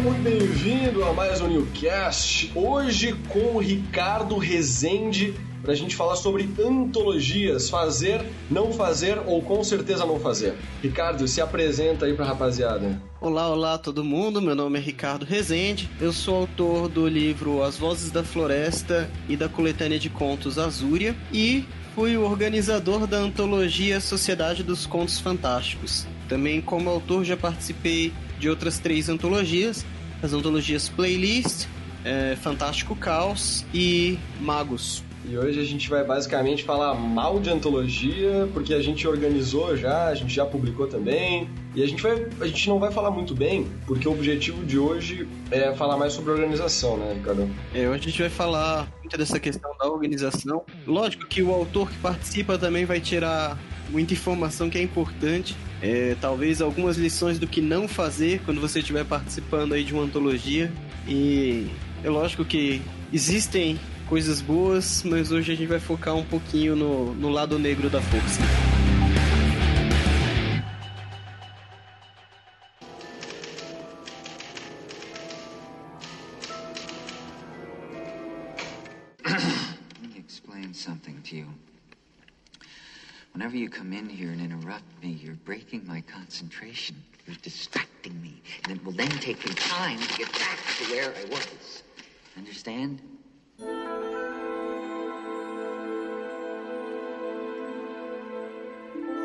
Seja muito bem-vindo a mais um Newcast. Hoje com o Ricardo Rezende para a gente falar sobre antologias, fazer, não fazer ou com certeza não fazer. Ricardo, se apresenta aí para a rapaziada. Olá, olá todo mundo. Meu nome é Ricardo Rezende. Eu sou autor do livro As Vozes da Floresta e da coletânea de contos Azúria e fui o organizador da antologia Sociedade dos Contos Fantásticos. Também como autor já participei de outras três antologias, as antologias Playlist, é, Fantástico Caos e Magos. E hoje a gente vai basicamente falar mal de antologia, porque a gente organizou já, a gente já publicou também. E a gente, vai, a gente não vai falar muito bem, porque o objetivo de hoje é falar mais sobre organização, né, Ricardo? É, hoje a gente vai falar muito dessa questão da organização. Lógico que o autor que participa também vai tirar muita informação que é importante. É, talvez algumas lições do que não fazer quando você estiver participando aí de uma antologia. E é lógico que existem coisas boas, mas hoje a gente vai focar um pouquinho no, no lado negro da força. Whenever you come in here and interrupt me, you're breaking my concentration. You're distracting me. And it will then take me time to get back to where I was. Understand?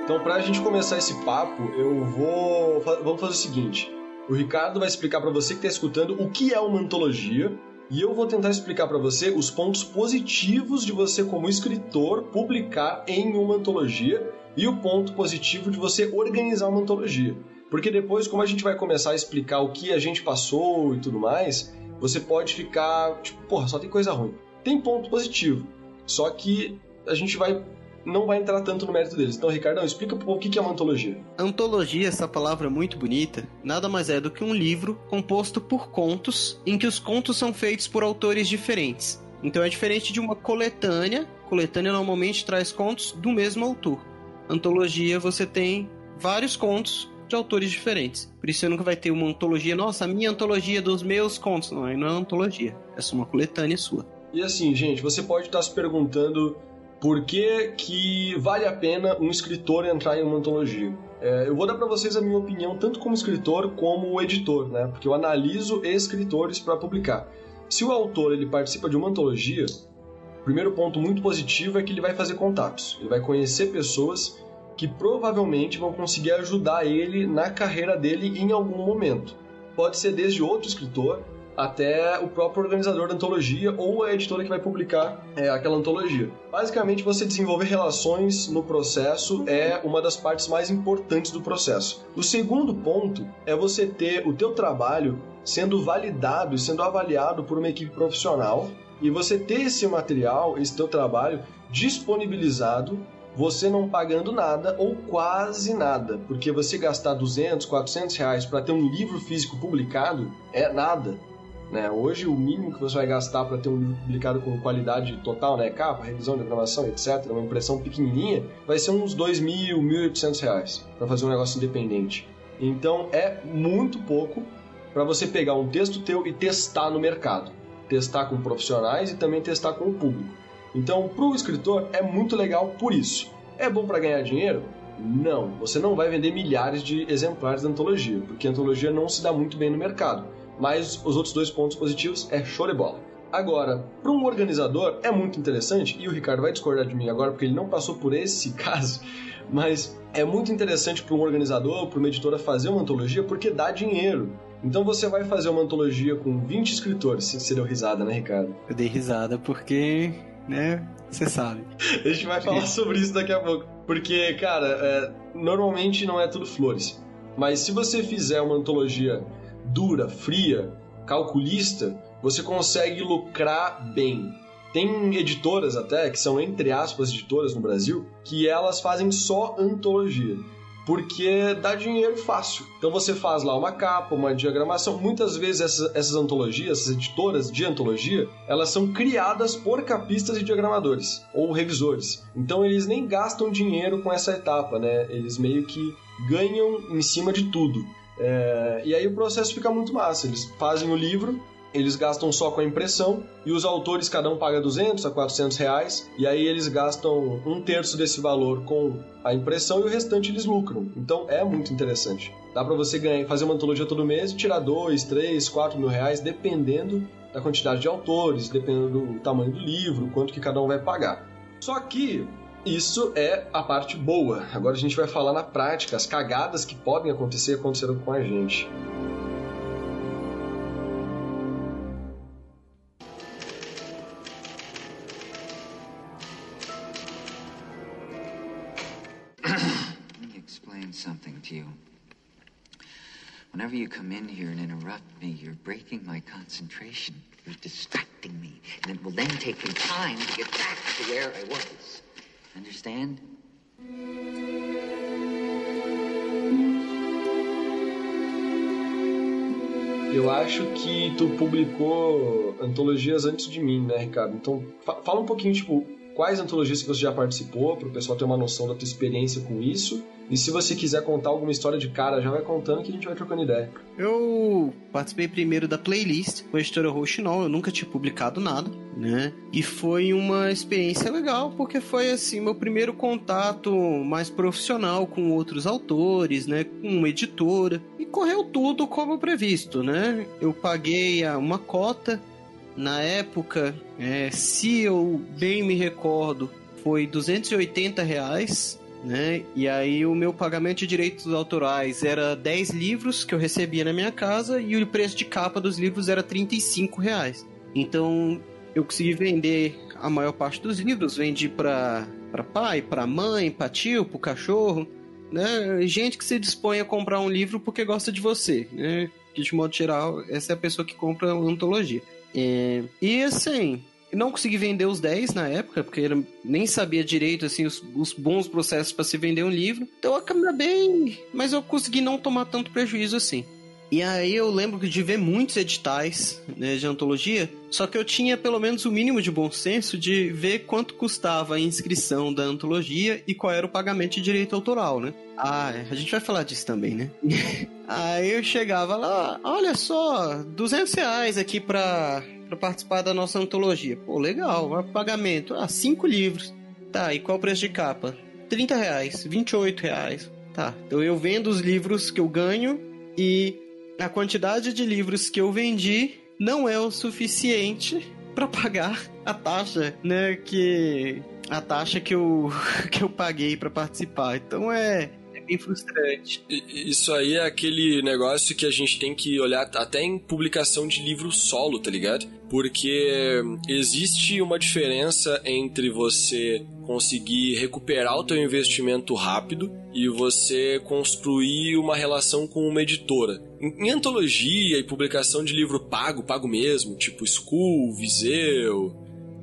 Então, para a gente começar esse papo, eu vou. Vamos fazer o seguinte: o Ricardo vai explicar para você que está escutando o que é uma antologia. E eu vou tentar explicar para você os pontos positivos de você, como escritor, publicar em uma antologia e o ponto positivo de você organizar uma antologia. Porque depois, como a gente vai começar a explicar o que a gente passou e tudo mais, você pode ficar tipo, porra, só tem coisa ruim. Tem ponto positivo, só que a gente vai não vai entrar tanto no mérito deles. Então, Ricardão, explica o que é uma antologia. Antologia, essa palavra muito bonita, nada mais é do que um livro composto por contos, em que os contos são feitos por autores diferentes. Então é diferente de uma coletânea. Coletânea normalmente traz contos do mesmo autor. Antologia você tem vários contos de autores diferentes. Por isso você nunca vai ter uma antologia, nossa, a minha antologia dos meus contos. Não, aí não é antologia. É só uma coletânea sua. E assim, gente, você pode estar se perguntando por que, que vale a pena um escritor entrar em uma antologia? É, eu vou dar para vocês a minha opinião tanto como escritor como editor, né? Porque eu analiso escritores para publicar. Se o autor ele participa de uma antologia, o primeiro ponto muito positivo é que ele vai fazer contatos. Ele vai conhecer pessoas que provavelmente vão conseguir ajudar ele na carreira dele em algum momento. Pode ser desde outro escritor até o próprio organizador da antologia ou a editora que vai publicar é, aquela antologia. Basicamente, você desenvolver relações no processo é uma das partes mais importantes do processo. O segundo ponto é você ter o teu trabalho sendo validado e sendo avaliado por uma equipe profissional e você ter esse material, esse teu trabalho disponibilizado você não pagando nada ou quase nada, porque você gastar 200, 400 reais para ter um livro físico publicado é nada. Né? Hoje, o mínimo que você vai gastar para ter um livro publicado com qualidade total, né? capa, revisão, diagramação, etc., uma impressão pequenininha, vai ser uns 2.000, 1.800 reais para fazer um negócio independente. Então, é muito pouco para você pegar um texto teu e testar no mercado. Testar com profissionais e também testar com o público. Então, para o escritor, é muito legal por isso. É bom para ganhar dinheiro? Não, você não vai vender milhares de exemplares da antologia, porque a antologia não se dá muito bem no mercado mas os outros dois pontos positivos é show de bola. Agora, para um organizador é muito interessante, e o Ricardo vai discordar de mim agora porque ele não passou por esse caso, mas é muito interessante para um organizador, para uma editora fazer uma antologia porque dá dinheiro. Então você vai fazer uma antologia com 20 escritores. Você deu risada, né, Ricardo? Eu dei risada porque, né, você sabe. a gente vai falar sobre isso daqui a pouco. Porque, cara, é, normalmente não é tudo flores. Mas se você fizer uma antologia dura, fria, calculista, você consegue lucrar bem. Tem editoras até, que são entre aspas editoras no Brasil, que elas fazem só antologia. Porque dá dinheiro fácil. Então você faz lá uma capa, uma diagramação. Muitas vezes essas, essas antologias, essas editoras de antologia, elas são criadas por capistas e diagramadores ou revisores. Então eles nem gastam dinheiro com essa etapa, né? Eles meio que ganham em cima de tudo. É, e aí o processo fica muito massa. Eles fazem o livro, eles gastam só com a impressão e os autores cada um paga 200 a 400 reais e aí eles gastam um terço desse valor com a impressão e o restante eles lucram. Então é muito interessante. Dá para você ganhar, fazer uma antologia todo mês e tirar 2, 3, 4 mil reais dependendo da quantidade de autores, dependendo do tamanho do livro, quanto que cada um vai pagar. Só que isso é a parte boa. Agora a gente vai falar na prática, as cagadas que podem acontecer aconteceram com a gente. Whenever you come in here and interrupt me, you're breaking my concentration. You're distracting me. And it will then take me time to get back to where I was. Understand? Eu acho que tu publicou antologias antes de mim, né, Ricardo? Então, fa fala um pouquinho, tipo, quais antologias que você já participou, para o pessoal ter uma noção da tua experiência com isso. E se você quiser contar alguma história de cara, já vai contando que a gente vai trocando ideia. Eu participei primeiro da playlist com a editora Rochinol, eu nunca tinha publicado nada, né? E foi uma experiência legal, porque foi assim, meu primeiro contato mais profissional com outros autores, né? Com uma editora. E correu tudo como previsto, né? Eu paguei uma cota na época, é, se eu bem me recordo, foi 280 reais, né? E aí o meu pagamento de direitos autorais era 10 livros que eu recebia na minha casa e o preço de capa dos livros era 35 reais. Então eu consegui vender a maior parte dos livros, vendi para para pai, para mãe, para tio, para cachorro, né? Gente que se dispõe a comprar um livro porque gosta de você, né? Que de modo geral, essa é a pessoa que compra uma antologia. É, e assim, não consegui vender os 10 na época, porque eu nem sabia direito assim os, os bons processos para se vender um livro. Então eu acabei, mas eu consegui não tomar tanto prejuízo assim. E aí eu lembro de ver muitos editais né, de antologia, só que eu tinha pelo menos o mínimo de bom senso de ver quanto custava a inscrição da antologia e qual era o pagamento de direito autoral, né? Ah, é, a gente vai falar disso também, né? aí eu chegava lá, olha só, 200 reais aqui pra, pra participar da nossa antologia. Pô, legal, pagamento, ah, cinco livros. Tá, e qual o preço de capa? 30 reais, 28 reais. Tá, então eu vendo os livros que eu ganho e a quantidade de livros que eu vendi não é o suficiente para pagar a taxa, né, que a taxa que eu que eu paguei para participar. Então é bem frustrante. Isso aí é aquele negócio que a gente tem que olhar até em publicação de livro solo, tá ligado? Porque existe uma diferença entre você conseguir recuperar o teu investimento rápido e você construir uma relação com uma editora. Em, em antologia e publicação de livro pago, pago mesmo, tipo School, Viseu,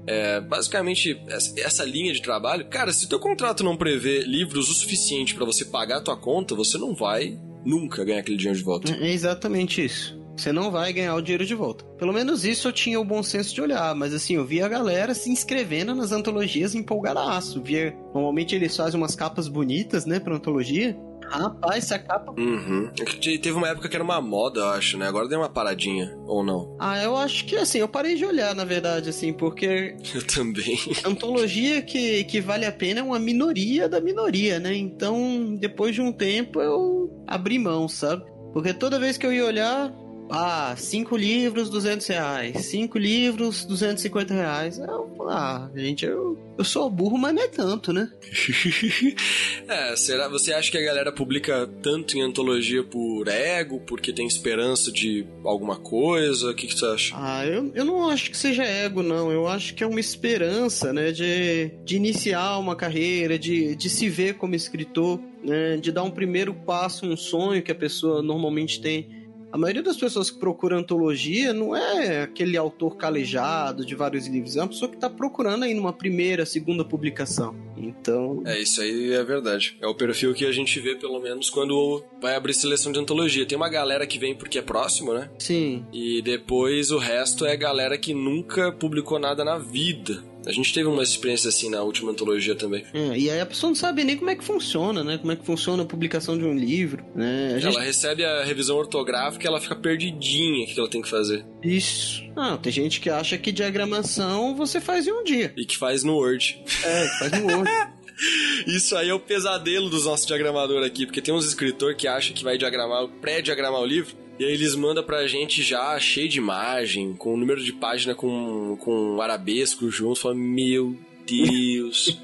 é, basicamente, essa linha de trabalho, cara, se teu contrato não prevê livros o suficiente para você pagar a tua conta, você não vai nunca ganhar aquele dinheiro de volta. É exatamente isso. Você não vai ganhar o dinheiro de volta. Pelo menos isso eu tinha o bom senso de olhar, mas assim, eu via a galera se inscrevendo nas antologias empolgadaço. Via, normalmente eles fazem umas capas bonitas, né, pra antologia. Rapaz, essa capa. Uhum. É teve uma época que era uma moda, eu acho, né? Agora deu uma paradinha, ou não? Ah, eu acho que assim, eu parei de olhar, na verdade, assim, porque. Eu também. Antologia que, que vale a pena é uma minoria da minoria, né? Então, depois de um tempo, eu abri mão, sabe? Porque toda vez que eu ia olhar, ah, cinco livros, 200 reais. Cinco livros, 250 reais. Eu, ah, gente, eu, eu sou burro, mas não é tanto, né? é, será? Você acha que a galera publica tanto em antologia por ego, porque tem esperança de alguma coisa? O que, que você acha? Ah, eu, eu não acho que seja ego, não. Eu acho que é uma esperança, né, de, de iniciar uma carreira, de, de se ver como escritor, né, de dar um primeiro passo, um sonho que a pessoa normalmente tem a maioria das pessoas que procuram antologia não é aquele autor calejado de vários livros, é uma pessoa que está procurando aí numa primeira, segunda publicação. Então. É, isso aí é verdade. É o perfil que a gente vê, pelo menos, quando vai abrir seleção de antologia. Tem uma galera que vem porque é próximo, né? Sim. E depois o resto é galera que nunca publicou nada na vida. A gente teve umas experiências assim na última antologia também. É, e aí a pessoa não sabe nem como é que funciona, né? Como é que funciona a publicação de um livro, né? Gente... Ela recebe a revisão ortográfica e ela fica perdidinha o que ela tem que fazer. Isso. Não, tem gente que acha que diagramação você faz em um dia. E que faz no Word. É, faz no Word. Isso aí é o pesadelo dos nossos diagramadores aqui, porque tem uns escritores que acham que vai diagramar, pré-diagramar o livro, e aí eles mandam pra gente já cheio de imagem, com o número de página com, com arabesco junto, fala, meu Deus.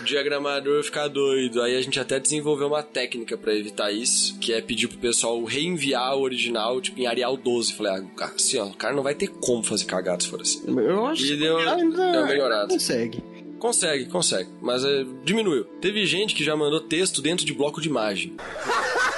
o diagramador ficar doido. Aí a gente até desenvolveu uma técnica para evitar isso, que é pedir pro pessoal reenviar o original, tipo, em Arial 12. Falei, ah, assim, ó, o cara não vai ter como fazer cagado se for assim. Eu acho E deu, que ainda deu uma melhorada. consegue. Consegue, consegue, mas é, diminuiu. Teve gente que já mandou texto dentro de bloco de imagem.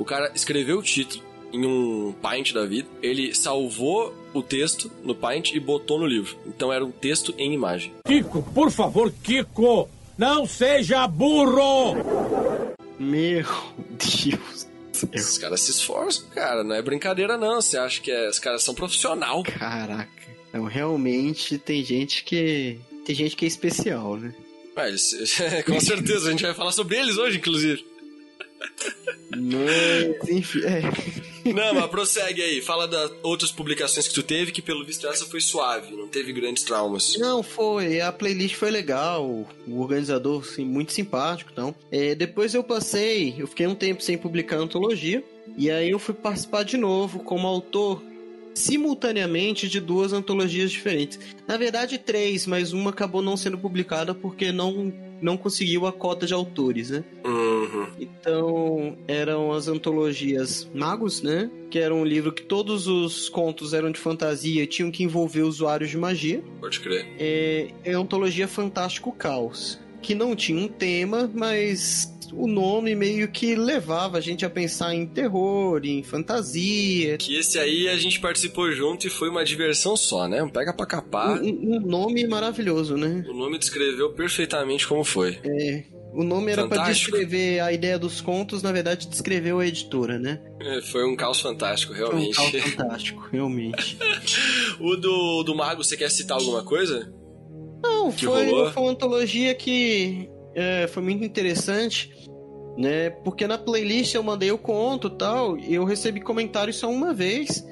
O cara escreveu o título em um Paint da vida, ele salvou o texto no Paint e botou no livro. Então era um texto em imagem. Kiko, por favor, Kiko, não seja burro! Meu Deus. céu. caras se esforçam, cara, não é brincadeira não. Você acha que é, os caras são profissional. Caraca. Não, realmente tem gente que. Tem gente que é especial, né? Mas, com certeza, a gente vai falar sobre eles hoje, inclusive. Mas, enfim, é. Não, mas prossegue aí. Fala das outras publicações que tu teve, que pelo visto essa foi suave, não teve grandes traumas. Não, foi. A playlist foi legal. O organizador, assim, muito simpático. Então. É, depois eu passei, eu fiquei um tempo sem publicar antologia. E aí eu fui participar de novo como autor simultaneamente de duas antologias diferentes. Na verdade, três, mas uma acabou não sendo publicada porque não, não conseguiu a cota de autores, né? Uhum. Então, eram as antologias Magos, né? Que era um livro que todos os contos eram de fantasia e tinham que envolver usuários de magia. Pode crer. É, é a antologia Fantástico Caos, que não tinha um tema, mas o nome meio que levava a gente a pensar em terror, em fantasia. Que esse aí a gente participou junto e foi uma diversão só, né? Um pega pra capar. Um, um nome maravilhoso, né? O nome descreveu perfeitamente como foi. O nome era pra Fantástico. descrever a ideia dos contos, na verdade descreveu a editora, né? É, Foi um caos fantástico, Foi um realmente. caos fantástico, realmente. o do, do Mago, você quer citar alguma coisa? Não, foi, foi uma antologia que é, foi muito interessante, né? Porque na playlist eu mandei o conto tal, eu recebi comentários só uma vez.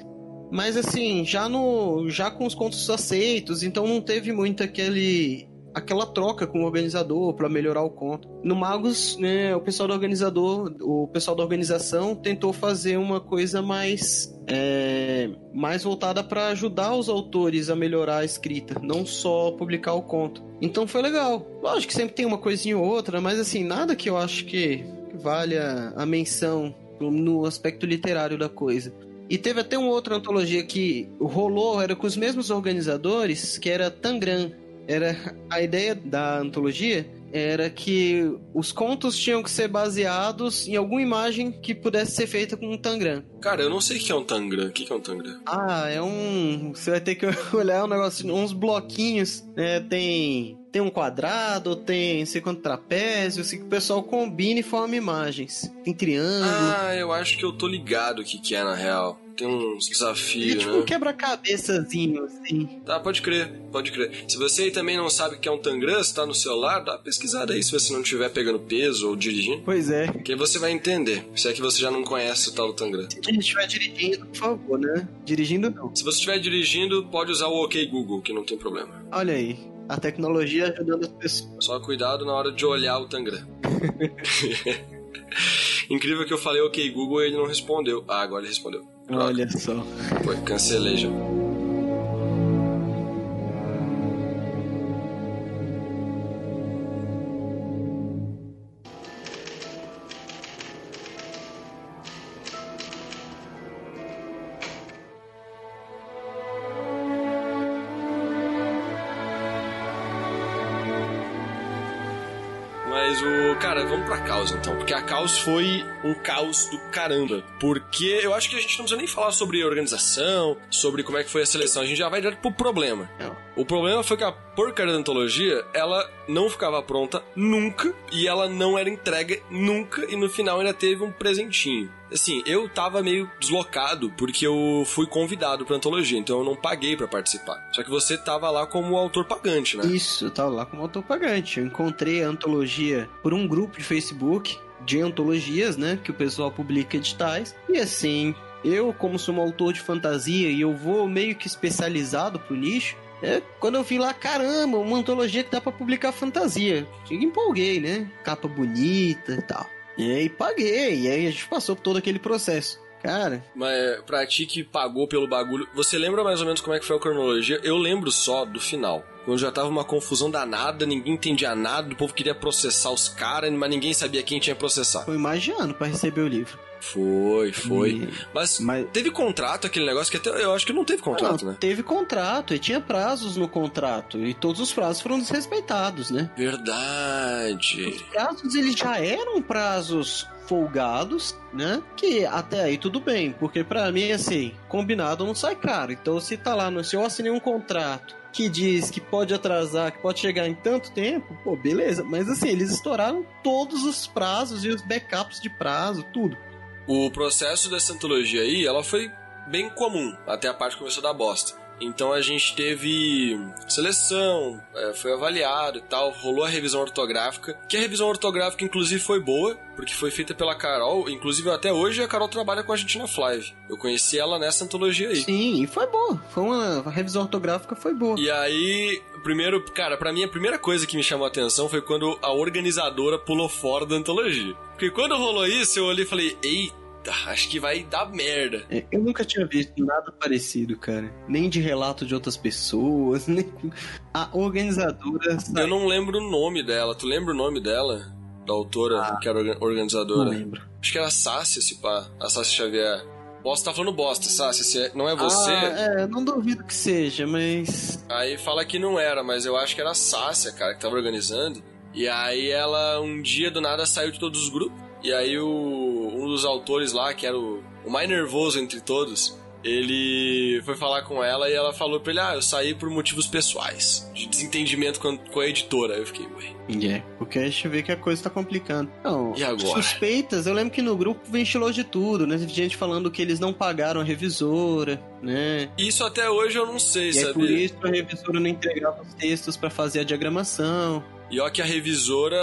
Mas assim, já no já com os contos aceitos, então não teve muito aquele aquela troca com o organizador para melhorar o conto. No Magos, né, o pessoal do organizador, o pessoal da organização tentou fazer uma coisa mais é, mais voltada para ajudar os autores a melhorar a escrita, não só publicar o conto. Então foi legal. Lógico que sempre tem uma coisinha ou outra, mas assim, nada que eu acho que que valha a menção no aspecto literário da coisa. E teve até uma outra antologia que rolou, era com os mesmos organizadores, que era Tangram. Era a ideia da antologia era que os contos tinham que ser baseados em alguma imagem que pudesse ser feita com um Tangram. Cara, eu não sei o que é um Tangram. O que é um Tangram? Ah, é um. Você vai ter que olhar um negócio, uns bloquinhos. né? tem. Tem um quadrado, tem não sei quanto trapézio, assim, que o pessoal combina e forma imagens. Tem triângulo. Ah, eu acho que eu tô ligado o que, que é na real. Tem uns é desafios, tipo né? um quebra-cabeçazinho, assim. Tá, pode crer, pode crer. Se você aí também não sabe o que é um Tangram, se tá no celular, dá uma pesquisada aí se você não estiver pegando peso ou dirigindo. Pois é. Que aí você vai entender, se é que você já não conhece o tal do Tangram. Se a gente estiver dirigindo, por favor, né? Dirigindo não. Se você estiver dirigindo, pode usar o OK Google, que não tem problema. Olha aí. A tecnologia ajudando as pessoas. Só cuidado na hora de olhar o Tangram. Incrível que eu falei OK Google e ele não respondeu. Ah, agora ele respondeu. Droga. Olha só. Pô, cancelei já. Caos foi um caos do caramba. Porque eu acho que a gente não precisa nem falar sobre organização, sobre como é que foi a seleção. A gente já vai direto pro problema. Não. O problema foi que a porcaria da antologia, ela não ficava pronta nunca e ela não era entregue nunca e no final ainda teve um presentinho. Assim, eu tava meio deslocado porque eu fui convidado pra antologia, então eu não paguei para participar. Só que você tava lá como autor pagante, né? Isso, eu tava lá como autor pagante. Eu encontrei a antologia por um grupo de Facebook de antologias, né? Que o pessoal publica editais. E assim, eu, como sou um autor de fantasia e eu vou meio que especializado pro nicho, é, quando eu vi lá, caramba, uma antologia que dá para publicar fantasia. Eu empolguei, né? Capa bonita e tal. E aí paguei, e aí a gente passou por todo aquele processo. Cara. Mas pra ti que pagou pelo bagulho, você lembra mais ou menos como é que foi a cronologia? Eu lembro só do final. Quando já tava uma confusão danada, ninguém entendia nada, o povo queria processar os caras, mas ninguém sabia quem tinha que processar. Foi mais de ano pra receber o livro. Foi, foi. E- Mas, mas- teve contrato aquele negócio que até eu acho que não teve contrato, Não, né? Teve contrato, e tinha prazos no contrato, e todos os prazos foram desrespeitados, né? Verdade. Os prazos eles já eram prazos folgados, né? Que até aí tudo bem, porque pra mim assim, combinado não sai caro. Então se tá lá no se eu assinei um contrato que diz que pode atrasar, que pode chegar em tanto tempo, pô, beleza. Mas assim, eles estouraram todos os prazos e os backups de prazo, tudo. O processo dessa antologia aí, ela foi bem comum, até a parte que começou a dar bosta. Então a gente teve seleção, é, foi avaliado e tal, rolou a revisão ortográfica, que a revisão ortográfica inclusive foi boa, porque foi feita pela Carol, inclusive até hoje a Carol trabalha com a gente na Flive. Eu conheci ela nessa antologia aí. Sim, e foi boa. Foi uma a revisão ortográfica foi boa. E aí, primeiro, cara, pra mim a primeira coisa que me chamou a atenção foi quando a organizadora pulou fora da antologia. Porque quando rolou isso, eu olhei e falei, eita, acho que vai dar merda. É, Eu nunca tinha visto nada parecido, cara. Nem de relato de outras pessoas, nem. A organizadora. Eu não lembro o nome dela. Tu lembra o nome dela? Da autora que era orga- Não organizadora? lembro. Acho que era Sácia, se pá. A Sácia Xavier. Bosta tá falando bosta, Sácia. Se é- não é você, Ah, é, não duvido que seja, mas. aí fala que não era, mas eu acho que era a Sácia, cara, que tava organizando. E aí ela, um dia do nada, saiu de todos os grupos. E aí o, dos autores lá, que era o, o mais nervoso entre todos, ele foi falar com ela e ela falou pra ele: Ah, eu saí por motivos pessoais, de desentendimento com, com a editora. Eu fiquei, ué. É, porque a gente vê que a coisa tá complicando. Não, E agora? suspeitas, eu lembro que no grupo ventilou de tudo, né? Teve gente falando que eles não pagaram a revisora, né? Isso até hoje eu não sei, E aí, por sabia? isso a revisora não entregava os textos pra fazer a diagramação. E ó que a revisora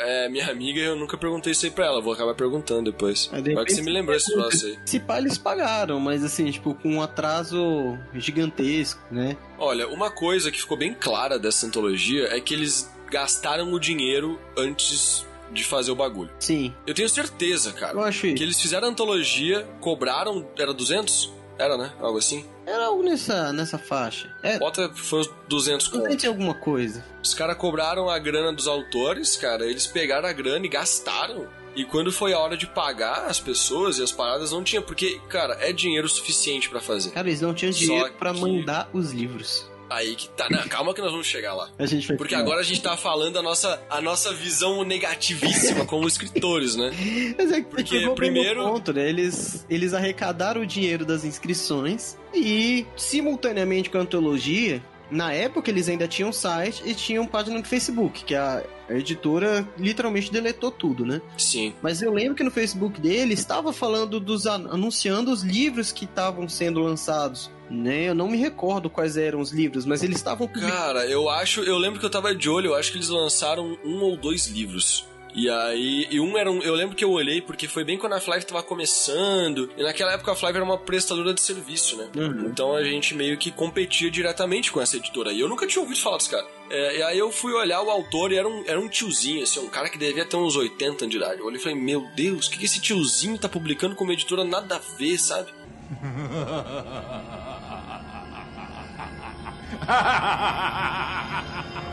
é minha amiga e eu nunca perguntei isso aí pra ela. Vou acabar perguntando depois. Mas, de que você me lembrou esse troço aí. Se pá, eles pagaram, mas assim, tipo, com um atraso gigantesco, né? Olha, uma coisa que ficou bem clara dessa antologia é que eles gastaram o dinheiro antes de fazer o bagulho. Sim, Eu tenho certeza, cara, eu acho que eles fizeram a antologia, cobraram, era 200? Era, né? Algo assim. Era algo nessa, nessa faixa. É, Bota, foi uns 200 não contos. alguma coisa. Os caras cobraram a grana dos autores, cara. Eles pegaram a grana e gastaram. E quando foi a hora de pagar as pessoas e as paradas, não tinha. Porque, cara, é dinheiro suficiente pra fazer. Cara, eles não tinham dinheiro pra que- mandar os livros. Aí que tá. Não, calma que nós vamos chegar lá. A gente vai Porque agora a gente tá falando a nossa, a nossa visão negativíssima como escritores, né? Mas é que Porque primeiro- ponto, né? Eles, eles arrecadaram o dinheiro das inscrições e, simultaneamente com a antologia, na época eles ainda tinham site e tinham página no Facebook, que a, editora literalmente deletou tudo, né? Sim. Mas eu lembro que no Facebook dele estava falando dos an- anunciando os livros que estavam sendo lançados. Né? Eu não me recordo quais eram os livros, mas eles estavam. Cara, eu acho. Eu lembro que eu tava de olho, eu acho que eles lançaram um ou dois livros. E aí, e um era um. Eu lembro que eu olhei porque foi bem quando a Flive tava começando. E naquela época a Flive era uma prestadora de serviço, né? Uhum. Então a gente meio que competia diretamente com essa editora. E eu nunca tinha ouvido falar dos caras. É, e aí eu fui olhar o autor e era um, era um tiozinho, assim, um cara que devia ter uns 80 anos de idade. Eu olhei e falei, meu Deus, o que, que esse tiozinho tá publicando como editora nada a ver, sabe?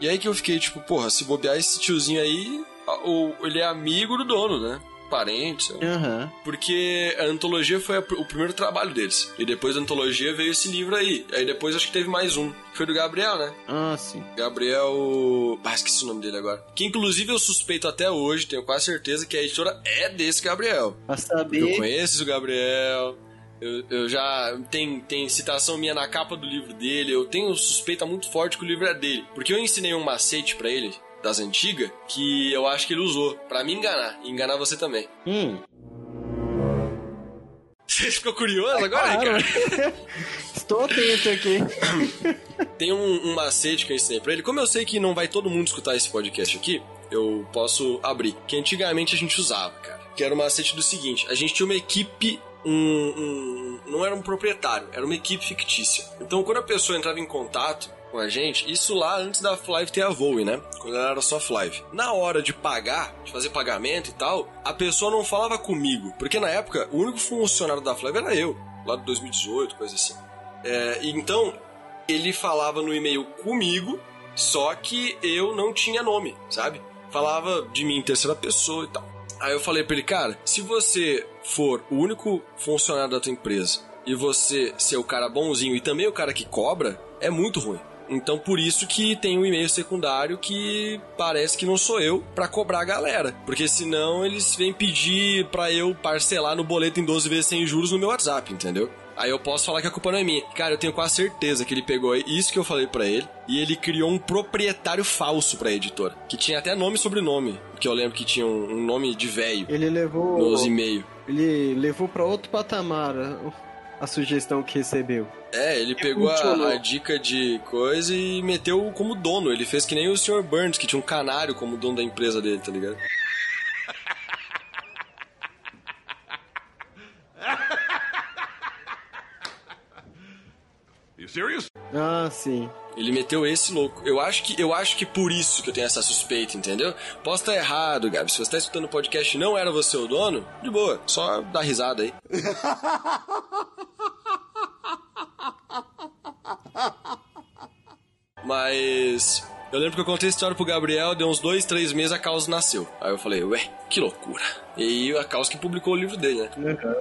E aí que eu fiquei, tipo, porra, se bobear esse tiozinho aí, a- o, ele é amigo do dono, né? Parente, sei lá. Aham. Porque a antologia foi a o primeiro trabalho deles. E depois da antologia veio esse livro aí. Aí depois acho que teve mais um. que Foi do Gabriel, né? Ah, sim. Gabriel. Ah, esqueci o nome dele agora. Que inclusive eu suspeito até hoje, tenho quase certeza que a editora é desse Gabriel. Pra Eu saber. conheço o Gabriel. Eu, eu já. Tem, tem citação minha na capa do livro dele. Eu tenho suspeita muito forte que o livro é dele. Porque eu ensinei um macete para ele, das antigas, que eu acho que ele usou para me enganar. E enganar você também. Hum. Você ficou curioso agora, Claro. Ricardo? Estou atento aqui. Tem um, um macete que eu ensinei pra ele. Como eu sei que não vai todo mundo escutar esse podcast aqui, eu posso abrir. Que antigamente a gente usava, cara. Que era o macete do seguinte: a gente tinha uma equipe. Um, um- não era um proprietário, era uma equipe fictícia. Então, quando a pessoa entrava em contato com a gente, isso lá antes da Flive ter a Voe, né? Quando ela era só Flive. Na hora de pagar, de fazer pagamento e tal, a pessoa não falava comigo. Porque na época, o único funcionário da Flive era eu, lá de 2018, coisa assim. É, então, ele falava no e-mail comigo, só que eu não tinha nome, sabe? Falava de mim em terceira pessoa e tal. Aí eu falei pra ele, cara, se você for o único funcionário da tua empresa e você ser o cara bonzinho e também o cara que cobra, é muito ruim. Então por isso que tem um e-mail secundário que parece que não sou eu pra cobrar a galera, porque senão eles vêm pedir pra eu parcelar no boleto em 12 vezes sem juros no meu WhatsApp, entendeu? Aí eu posso falar que a culpa não é minha. Cara, eu tenho quase certeza que ele pegou isso que eu falei pra ele e ele criou um proprietário falso pra editora, que tinha até nome e sobrenome, que eu lembro que tinha um, nome de velho Ele levou. nos e-mails. Ele levou pra outro patamar a, a sugestão que recebeu. É, ele pegou a, a dica de coisa e meteu como dono. Ele fez que nem o Sr. Burns, que tinha um canário como dono da empresa dele, tá ligado? You serious? Ah, sim. Ele meteu esse louco. Eu acho que eu acho que por isso que eu tenho essa suspeita, entendeu? Posso estar errado, Gabi. Se você tá escutando o podcast e não era você o dono, de boa. Só dá risada aí. Mas eu lembro que eu contei a história pro Gabriel, deu uns dois, três meses a Caos nasceu. Aí eu falei, ué, que loucura. E a Caos que publicou o livro dele, né?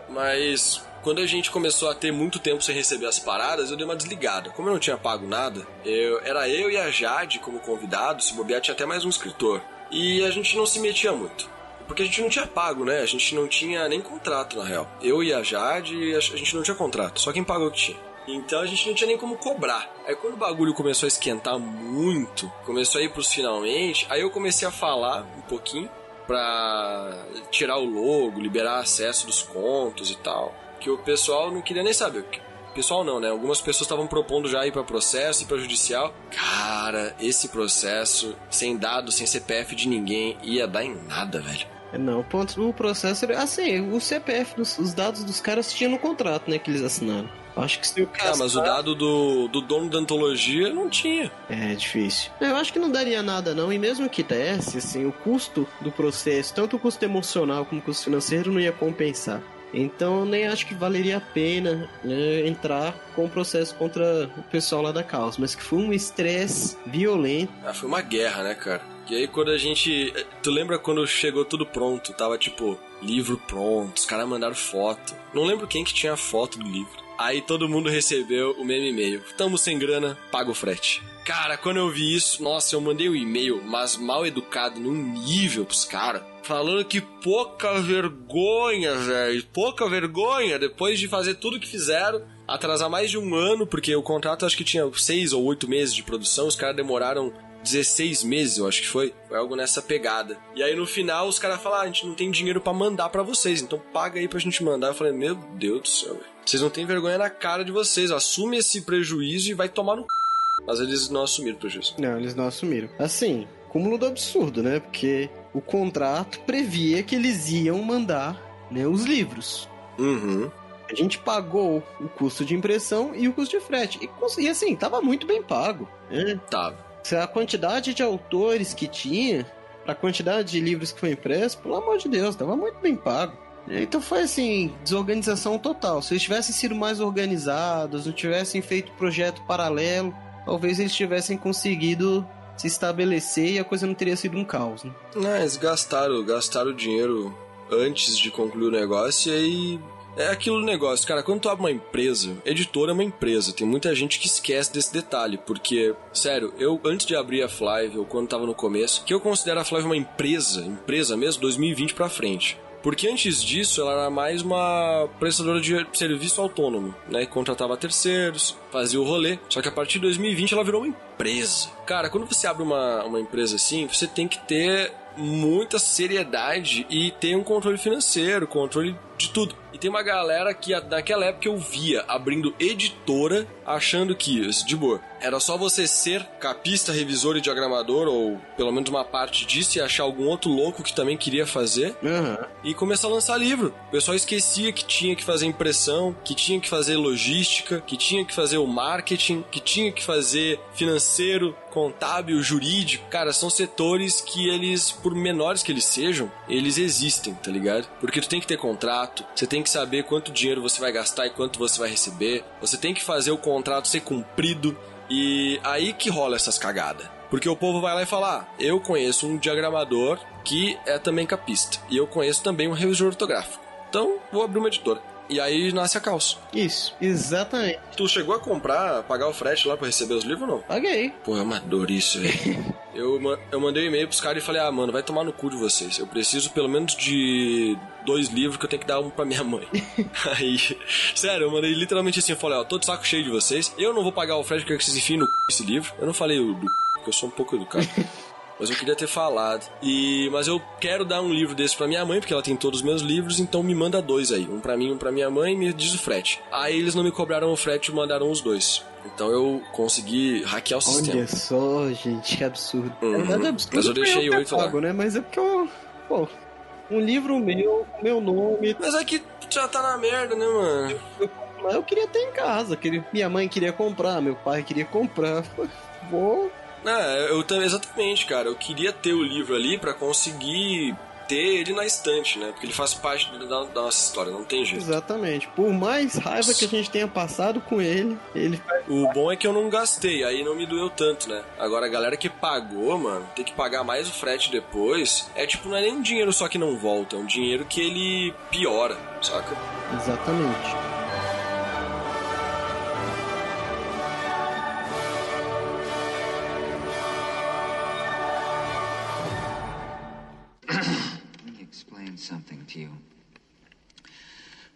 Mas quando a gente começou a ter muito tempo sem receber as paradas, eu dei uma desligada. Como eu não tinha pago nada, eu, era eu e a Jade como convidados, se bobear tinha até mais um escritor. E a gente não se metia muito. Porque a gente não tinha pago, né? A gente não tinha nem contrato, na real. Eu e a Jade, a gente não tinha contrato. Só quem pagou que tinha. Então a gente não tinha nem como cobrar. Aí quando o bagulho começou a esquentar muito, começou a ir pros finalmente, aí eu comecei a falar um pouquinho pra tirar o logo, liberar acesso dos contos e tal. Que o pessoal não queria nem saber. Pessoal não, né? Algumas pessoas estavam propondo já ir pra processo e pra judicial. Cara, esse processo, sem dados, sem CPF de ninguém, ia dar em nada, velho. É, Não, o processo. Assim, o CPF, os dados dos caras tinham no contrato, né? Que eles assinaram. Acho que se o Ah, mas o dado do, do dono da antologia não tinha. É difícil. Eu acho que não daria nada, não. E mesmo que desse, assim, o custo do processo, tanto o custo emocional como o custo financeiro, não ia compensar. Então, eu nem acho que valeria a pena né, entrar com o processo contra o pessoal lá da causa. Mas que foi um estresse violento. Ah, foi uma guerra, né, cara? E aí quando a gente. Tu lembra quando chegou tudo pronto? Tava tipo, livro pronto, os caras mandaram foto. Não lembro quem que tinha a foto do livro. Aí todo mundo recebeu o mesmo e-mail. Tamo sem grana, paga o frete. Cara, quando eu vi isso, nossa, eu mandei o e-mail, mas mal educado num nível pros caras. Falando que pouca vergonha, velho. Pouca vergonha. Depois de fazer tudo que fizeram, atrasar mais de um ano, porque o contrato acho que tinha seis ou oito meses de produção, os caras demoraram 16 meses, eu acho que foi. Foi algo nessa pegada. E aí no final os caras falaram: ah, a gente não tem dinheiro pra mandar pra vocês, então paga aí pra gente mandar. Eu falei: meu Deus do céu, velho. Vocês não têm vergonha na cara de vocês. Assume esse prejuízo e vai tomar no c. Mas eles não assumiram o prejuízo. Não, eles não assumiram. Assim, cúmulo do absurdo, né? Porque o contrato previa que eles iam mandar né, os livros. Uhum. A gente pagou o custo de impressão e o custo de frete. E, e assim, tava muito bem pago. Né? Tava. Se a quantidade de autores que tinha, pra quantidade de livros que foi impresso, pelo amor de Deus, tava muito bem pago. Então foi assim, desorganização total. Se eles tivessem sido mais organizados, não tivessem feito projeto paralelo, talvez eles tivessem conseguido se estabelecer e a coisa não teria sido um caos. Né? Eles gastaram, gastaram dinheiro antes de concluir o negócio e aí. É aquilo do negócio, cara, quando tu abre uma empresa, editora é uma empresa, tem muita gente que esquece desse detalhe, porque, sério, eu antes de abrir a Flive, ou quando tava no começo, que eu considero a Flive uma empresa, empresa mesmo, 2020 pra frente. Porque antes disso ela era mais uma prestadora de serviço autônomo, né? Contratava terceiros, fazia o rolê. Só que a partir de 2020 ela virou uma empresa. Cara, quando você abre uma, uma empresa assim, você tem que ter muita seriedade e ter um controle financeiro, controle de tudo. E tem uma galera que naquela época eu via abrindo editora achando que, de boa, era só você ser capista, revisor e diagramador, ou pelo menos uma parte disso, e achar algum outro louco que também queria fazer, Uhum. e começar a lançar livro. O pessoal esquecia que tinha que fazer impressão, que tinha que fazer logística, que tinha que fazer o marketing, que tinha que fazer financeiro, contábil, jurídico. Cara, são setores que eles, por menores que eles sejam, eles existem, tá ligado? Porque tu tem que ter contrato, você tem que saber quanto dinheiro você vai gastar e quanto você vai receber, você tem que fazer o contrato ser cumprido. E aí que rola essas cagadas. Porque o povo vai lá e fala: ah, eu conheço um diagramador que é também capista. E eu conheço também um revisor ortográfico. Então, vou abrir uma editora. E aí nasce a calça. Isso, exatamente. Tu chegou a comprar, pagar o frete lá pra receber os livros ou não? Paguei. Pô, é uma dor isso, velho. eu, eu mandei um e-mail pros caras e falei, ah, mano, vai tomar no cu de vocês. Eu preciso pelo menos de dois livros que eu tenho que dar um pra minha mãe. Aí, sério, eu mandei literalmente assim, eu falei, ó, tô de saco cheio de vocês. Eu não vou pagar o frete, eu quero que vocês enfiem no c... esse livro. Eu não falei o do c... porque eu sou um pouco educado. Mas eu queria ter falado. E mas eu quero dar um livro desse pra minha mãe, porque ela tem todos os meus livros, então me manda dois aí, um pra mim, um pra minha mãe, e me diz o frete. Aí eles não me cobraram o frete e mandaram os dois. Então eu consegui hackear o sistema. Olha só, gente, que absurdo. Uhum. É absurdo. Mas eu deixei oito lá. né? Mas é porque eu. Pô, um livro meu, meu nome. Mas é que já tá na merda, né, mano? Eu, mas eu queria ter em casa. Queria, minha mãe queria comprar, meu pai queria comprar. Vou. É, eu também, exatamente, cara. Eu queria ter o livro ali pra conseguir ter ele na estante, né? Porque ele faz parte da, da nossa história, não tem jeito. Exatamente. Por mais raiva que a gente tenha passado com ele, ele. O bom é que eu não gastei, aí não me doeu tanto, né? Agora a galera que pagou, mano, tem que pagar mais o frete depois. É tipo, não é nem um dinheiro só que não volta, é um dinheiro que ele piora, saca? Exatamente.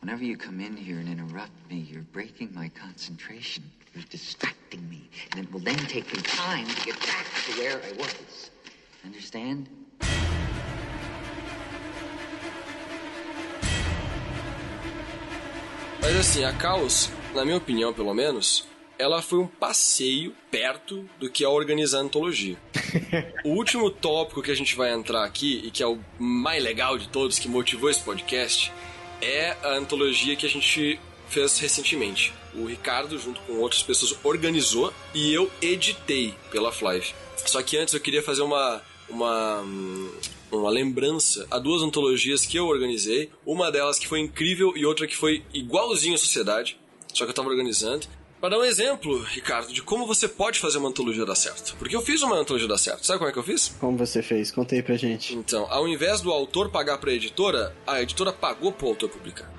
Whenever you come in here and interrupt me, you're breaking my concentration. You're distracting me. And it will then take me time to get back to where I was. Understand? Mas assim, a Caos, na minha opinião pelo menos, ela foi um passeio perto do que é organizar a antologia. o último tópico que a gente vai entrar aqui, e que é o mais legal de todos, que motivou esse podcast, é a antologia que a gente fez recentemente. O Ricardo, junto com outras pessoas, organizou e eu editei pela Flive. Só que antes eu queria fazer uma, uma, hum, uma lembrança a duas antologias que eu organizei. Uma delas que foi incrível e outra que foi igualzinho à sociedade, só que eu tava organizando. Para dar um exemplo, Ricardo, de como você pode fazer uma antologia dar certo. Porque eu fiz uma antologia dar certo. Sabe como é que eu fiz? Como você fez? Conta aí pra gente. Então, ao invés do autor pagar pra editora, a editora pagou pro autor publicar.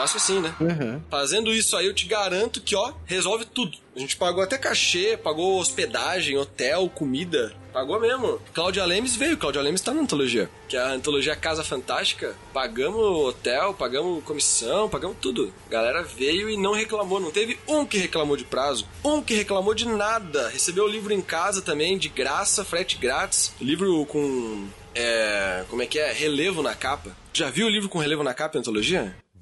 Fácil assim, né? Uhum. Fazendo isso aí, eu te garanto que, ó, resolve tudo. A gente pagou até cachê, pagou hospedagem, hotel, comida. Pagou mesmo. Cláudia Lemes veio, Cláudia Lemes tá na antologia. Que é a antologia Casa Fantástica. Pagamos hotel, pagamos comissão, pagamos tudo. A galera veio e não reclamou. Não teve um que reclamou de prazo. Um que reclamou de nada. Recebeu o livro em casa também, de graça, frete grátis. Livro com. É. Como é que é? Relevo na capa. Já viu o livro com relevo na capa em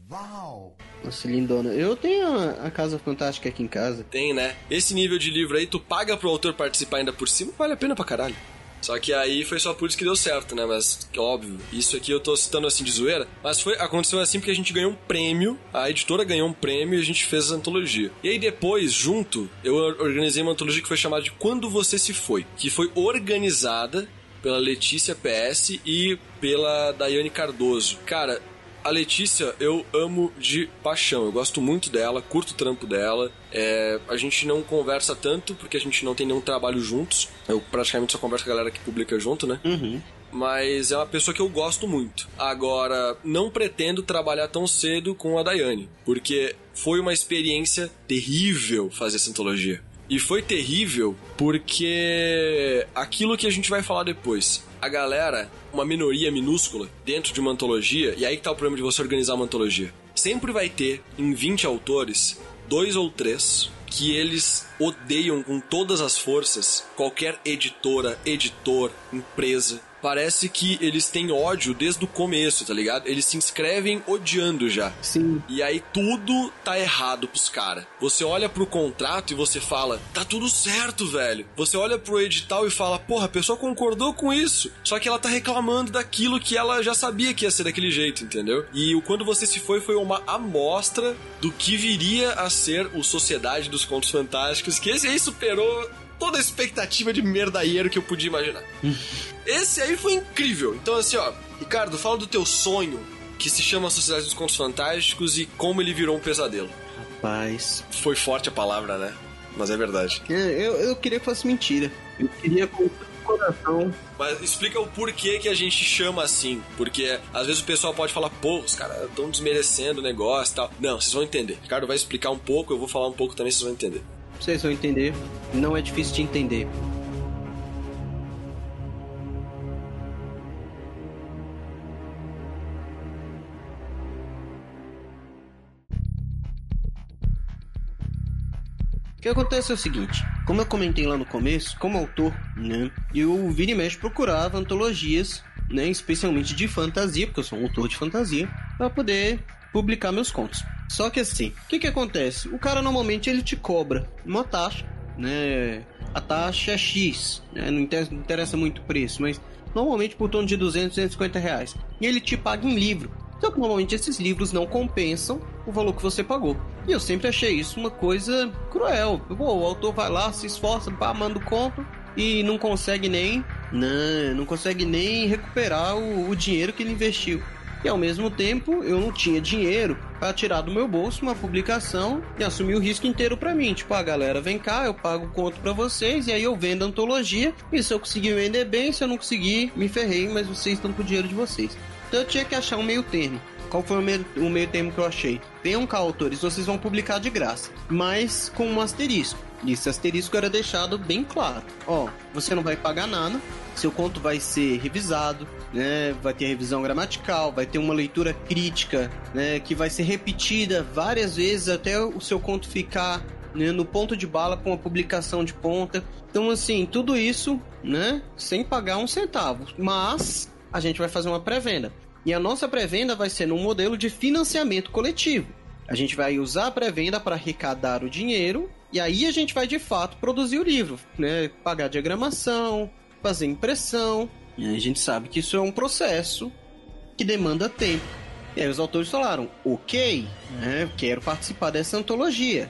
antologia? Nossa, lindona. Eu tenho a, a Casa Fantástica aqui em casa. Tem, né? Esse nível de livro aí, tu paga pro autor participar ainda por cima, vale a pena pra caralho. Só que aí foi só por isso que deu certo, né? Mas, óbvio, isso aqui eu tô citando assim de zoeira. Mas foi, aconteceu assim porque a gente ganhou um prêmio, a editora ganhou um prêmio e a gente fez a antologia. E aí depois, junto, eu organizei uma antologia que foi chamada de Quando Você Se Foi, que foi organizada pela Letícia PS e pela Daiane Cardoso. Cara, a Letícia eu amo de paixão. Eu gosto muito dela, curto o trampo dela. É, a gente não conversa tanto porque a gente não tem nenhum trabalho juntos. Eu praticamente só converso com a galera que publica junto, né? Uhum. Mas é uma pessoa que eu gosto muito. Agora, não pretendo trabalhar tão cedo com a Daiane, porque foi uma experiência terrível fazer essa antologia. E foi terrível porque aquilo que a gente vai falar depois. a galera, uma minoria minúscula, dentro de uma antologia, e aí que tá o problema de você organizar uma antologia. Sempre vai ter, em 20 autores, dois ou três que eles odeiam com todas as forças qualquer editora, editor, empresa parece que eles têm ódio desde o começo, tá ligado? Eles se inscrevem odiando já. Sim. E aí tudo tá errado pros caras. Você olha pro contrato e você fala, tá tudo certo, velho. Você olha pro edital e fala, porra, a pessoa concordou com isso. Só que ela tá reclamando daquilo que ela já sabia que ia ser daquele jeito, entendeu? E o Quando Você Se Foi foi uma amostra do que viria a ser o Sociedade dos Contos Fantásticos, que esse aí superou toda a expectativa de merdaeiro que eu podia imaginar. Esse aí foi incrível. Então, assim, ó, Ricardo, fala do teu sonho que se chama Sociedade dos Contos Fantásticos e como ele virou um pesadelo. Rapaz. Foi forte a palavra, né? Mas é verdade. É, eu, eu queria que fosse mentira. Eu queria com todo o coração. Mas explica o porquê que a gente chama assim. Porque às vezes o pessoal pode falar, pô, os caras estão desmerecendo o negócio e tal. Não, vocês vão entender. Ricardo vai explicar um pouco, eu vou falar um pouco também, vocês vão entender. Vocês vão entender. Não é difícil de entender. O que acontece é o seguinte, como eu comentei lá no começo, como autor, né, eu vira e mexe procurava antologias, né, especialmente de fantasia, porque eu sou um autor de fantasia, para poder publicar meus contos. Só que assim, o que que acontece? O cara normalmente ele te cobra uma taxa, né? A taxa é X, né? não, interessa, muito o preço, mas normalmente por torno de 200, 250 reais. E ele te paga em livro. Só que normalmente esses livros não compensam o valor que você pagou. E eu sempre achei isso uma coisa cruel. Pô, o autor vai lá, se esforça, pá, manda o conto e não consegue nem. Não, não consegue nem recuperar o, o dinheiro que ele investiu. E ao mesmo tempo, eu não tinha dinheiro para tirar do meu bolso uma publicação e assumir o risco inteiro para mim. Tipo, a ah, galera, vem cá, eu pago o conto para vocês e aí eu vendo a antologia. E se eu conseguir vender bem, se eu não conseguir, me ferrei, mas vocês estão com o dinheiro de vocês. Então eu tinha que achar um meio termo. Qual foi o meio, o meio termo que eu achei? Venham cá, autores, vocês vão publicar de graça, mas com um asterisco. E esse asterisco era deixado bem claro. Ó, você não vai pagar nada, seu conto vai ser revisado, né? Vai ter revisão gramatical, vai ter uma leitura crítica, né? Que vai ser repetida várias vezes até o seu conto ficar né, no ponto de bala com a publicação de ponta. Então, assim, tudo isso, né? Sem pagar um centavo. Mas a gente vai fazer uma pré-venda. E a nossa pré-venda vai ser num modelo de financiamento coletivo. A gente vai usar a pré-venda para arrecadar o dinheiro e aí a gente vai de fato produzir o livro, né? Pagar diagramação, fazer impressão. E a gente sabe que isso é um processo que demanda tempo. E aí os autores falaram: ok, né? quero participar dessa antologia.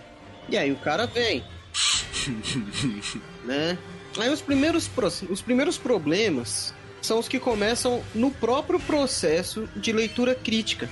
E aí o cara vem. né? Aí os primeiros, os primeiros problemas são os que começam no próprio processo de leitura crítica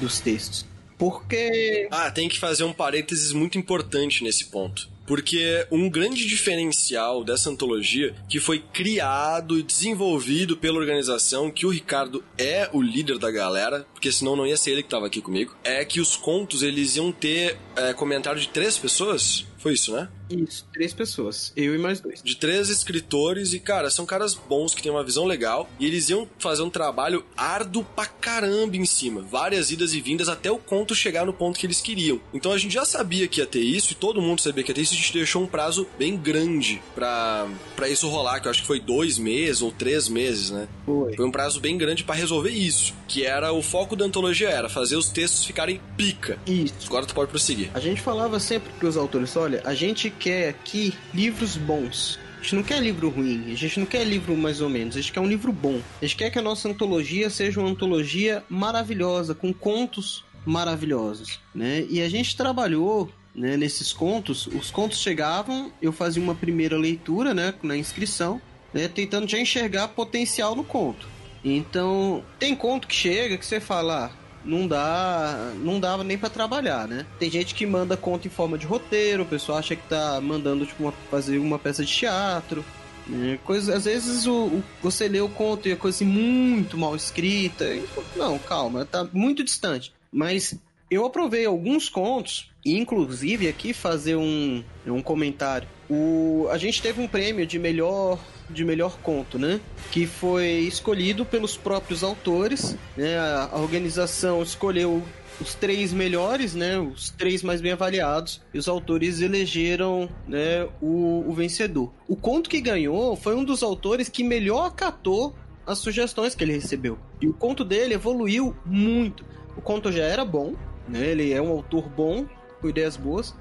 dos textos. Porque. Ah, tem que fazer um parênteses muito importante nesse ponto. Porque um grande diferencial dessa antologia, que foi criado e desenvolvido pela organização, que o Ricardo é o líder da galera, porque senão não ia ser ele que estava aqui comigo, é que os contos eles iam ter é, comentário de três pessoas. Foi isso, né? Isso, três pessoas. Eu e mais dois. De três escritores e, cara, são caras bons que têm uma visão legal e eles iam fazer um trabalho árduo pra caramba em cima. Várias idas e vindas até o conto chegar no ponto que eles queriam. Então a gente já sabia que ia ter isso e todo mundo sabia que ia ter isso. A gente deixou um prazo bem grande pra, pra isso rolar, que eu acho que foi dois meses ou três meses, né? Foi. Foi um prazo bem grande para resolver isso. Que era o foco da antologia, era fazer os textos ficarem pica. Isso. Agora tu pode prosseguir. A gente falava sempre pros autores, olha, a gente quer aqui livros bons. A gente não quer livro ruim, a gente não quer livro mais ou menos, a gente quer um livro bom. A gente quer que a nossa antologia seja uma antologia maravilhosa, com contos maravilhosos, né? E a gente trabalhou né, nesses contos, os contos chegavam, eu fazia uma primeira leitura, né, na inscrição, né, tentando já enxergar potencial no conto. Então, tem conto que chega que você fala, ah, não dá, não dava nem para trabalhar, né? Tem gente que manda conta em forma de roteiro, o pessoal acha que tá mandando tipo uma, fazer uma peça de teatro. Né? Coisa, às vezes o, o, você lê o conto e é coisa assim, muito mal escrita. E, não, calma, tá muito distante. Mas eu aprovei alguns contos, inclusive aqui fazer um, um comentário. O, a gente teve um prêmio de melhor de melhor conto, né? Que foi escolhido pelos próprios autores, né? A organização escolheu os três melhores, né? Os três mais bem avaliados. E os autores elegeram, né? O, o vencedor. O conto que ganhou foi um dos autores que melhor acatou as sugestões que ele recebeu. E o conto dele evoluiu muito. O conto já era bom, né? Ele é um autor bom, com ideias boas.